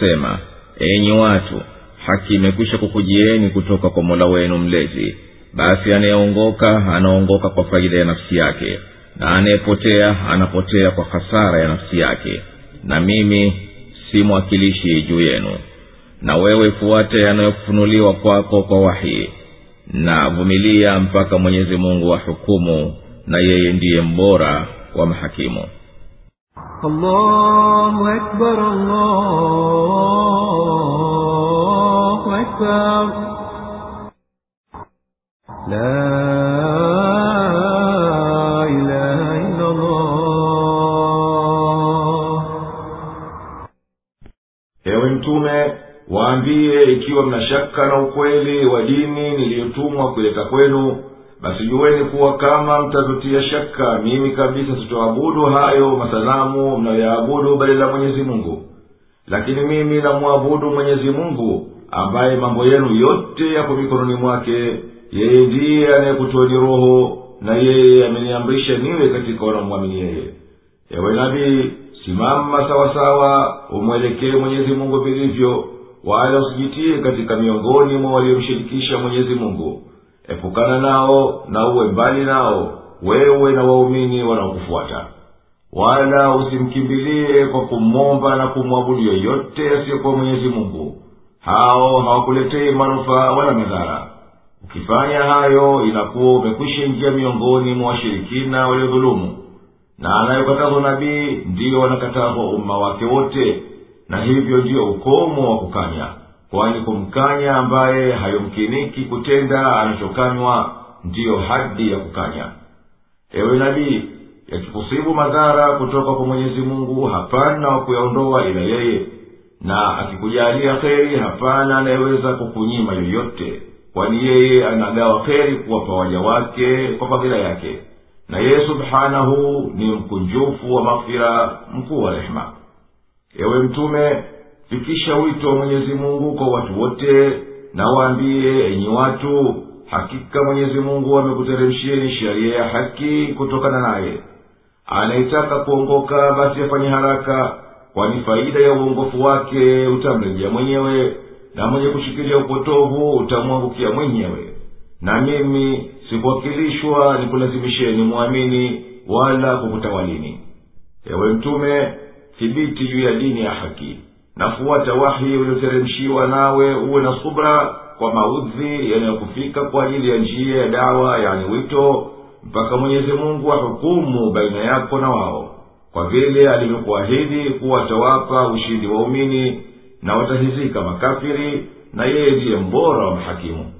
Sema enyi watu haki imekwisha kukujieni kutoka kwa mola wenu mlezi. Basi anayeongoka anaongoka kwa faida ya nafsi yake na anayepotea anapotea kwa hasara ya nafsi yake. Na mimi si mwakilishi juu yenu. Na wewe fuate yanayofunuliwa kwako kwa wahi na vumilia mpaka mwenyezi mungu hukumu na yeye ndiye mbora wa mhakimu allahu akbar, allahu أكبر لا إله إلا الله ewe mtume waambie ikiwa mna shaka na ukweli wa dini niliyotumwa kuleta kwenu basi jueni kuwa kama mtazutia shaka mimi kabisa sitoabudu hayo masanamu mnayoyaabudu badala ya mwenyezi mungu lakini mimi namwabudu mwenyezi mungu ambaye mambo yenu yote yako mikononi mwake. Yeye ndiye anayekutoeni roho na yeye ameniamrisha niwe katika wanamwamini yeye. Ewe nabii simama sawasawa umwelekee mwenyezi mungu vilivyo wala usijitie katika miongoni mwa waliomshirikisha mungu. Epukana nao na uwe mbali nao wewe na waumini wanaokufuata. Wala usimkimbilie kwa kumwomba na kumwabudu yoyote asiyokuwa mwenyezi mungu hao hawakuletei manufaa wala madhara. Ukifanya hayo inakuwa umekwisha ingia miongoni mwa washirikina waliodhulumu. Na anayokatazwa nabii ndiyo wanakatazwa umma wake wote. Na hivyo ndiyo ukomo wa kukanya. Kwani kumkanya ambaye hayomkiniki kutenda anachokanywa ndiyo hadi ya kukanya. Ewe nabii yakikusibu madhara kutoka kwa mwenyezi mungu hapana wa kuyaondoa ila yeye na akikujalia kheri hapana anayeweza kukunyima yoyote kwani yeye anagawa kheri kuwapa waja wake kwa fadhila yake. Na yeye subhanahu ni mkunjufu wa maghfira mkuu wa rehema. Ewe mtume fikisha wito wa mwenyezi mungu kwa watu wote na waambiye enyi watu hakika mwenyezi mungu amekuteremshieni sheria ya haki kutokana naye. Anaitaka kuongoka basi afanye haraka kwani faida ya uongofu wake utamrejea mwenyewe na mwenye kushikilia upotovu utamwangukia mwenyewe. Na mimi sikuwakilishwa nikulazimisheni mwamini wala kukutawalini. Ewe mtume thibiti juu ya dini ya haki. Nafuata wahi ulioteremshiwa nawe uwe na subra kwa maudhi yanayokufika kwa ajili ya njia ya dawa yani wito mpaka mwenyezi mungu ahukumu baina yako na wao kwa vile alivyokuahidi kuwa atawapa ushindi waumini na watahizika makafiri na yeye ndiye mbora wa mahakimu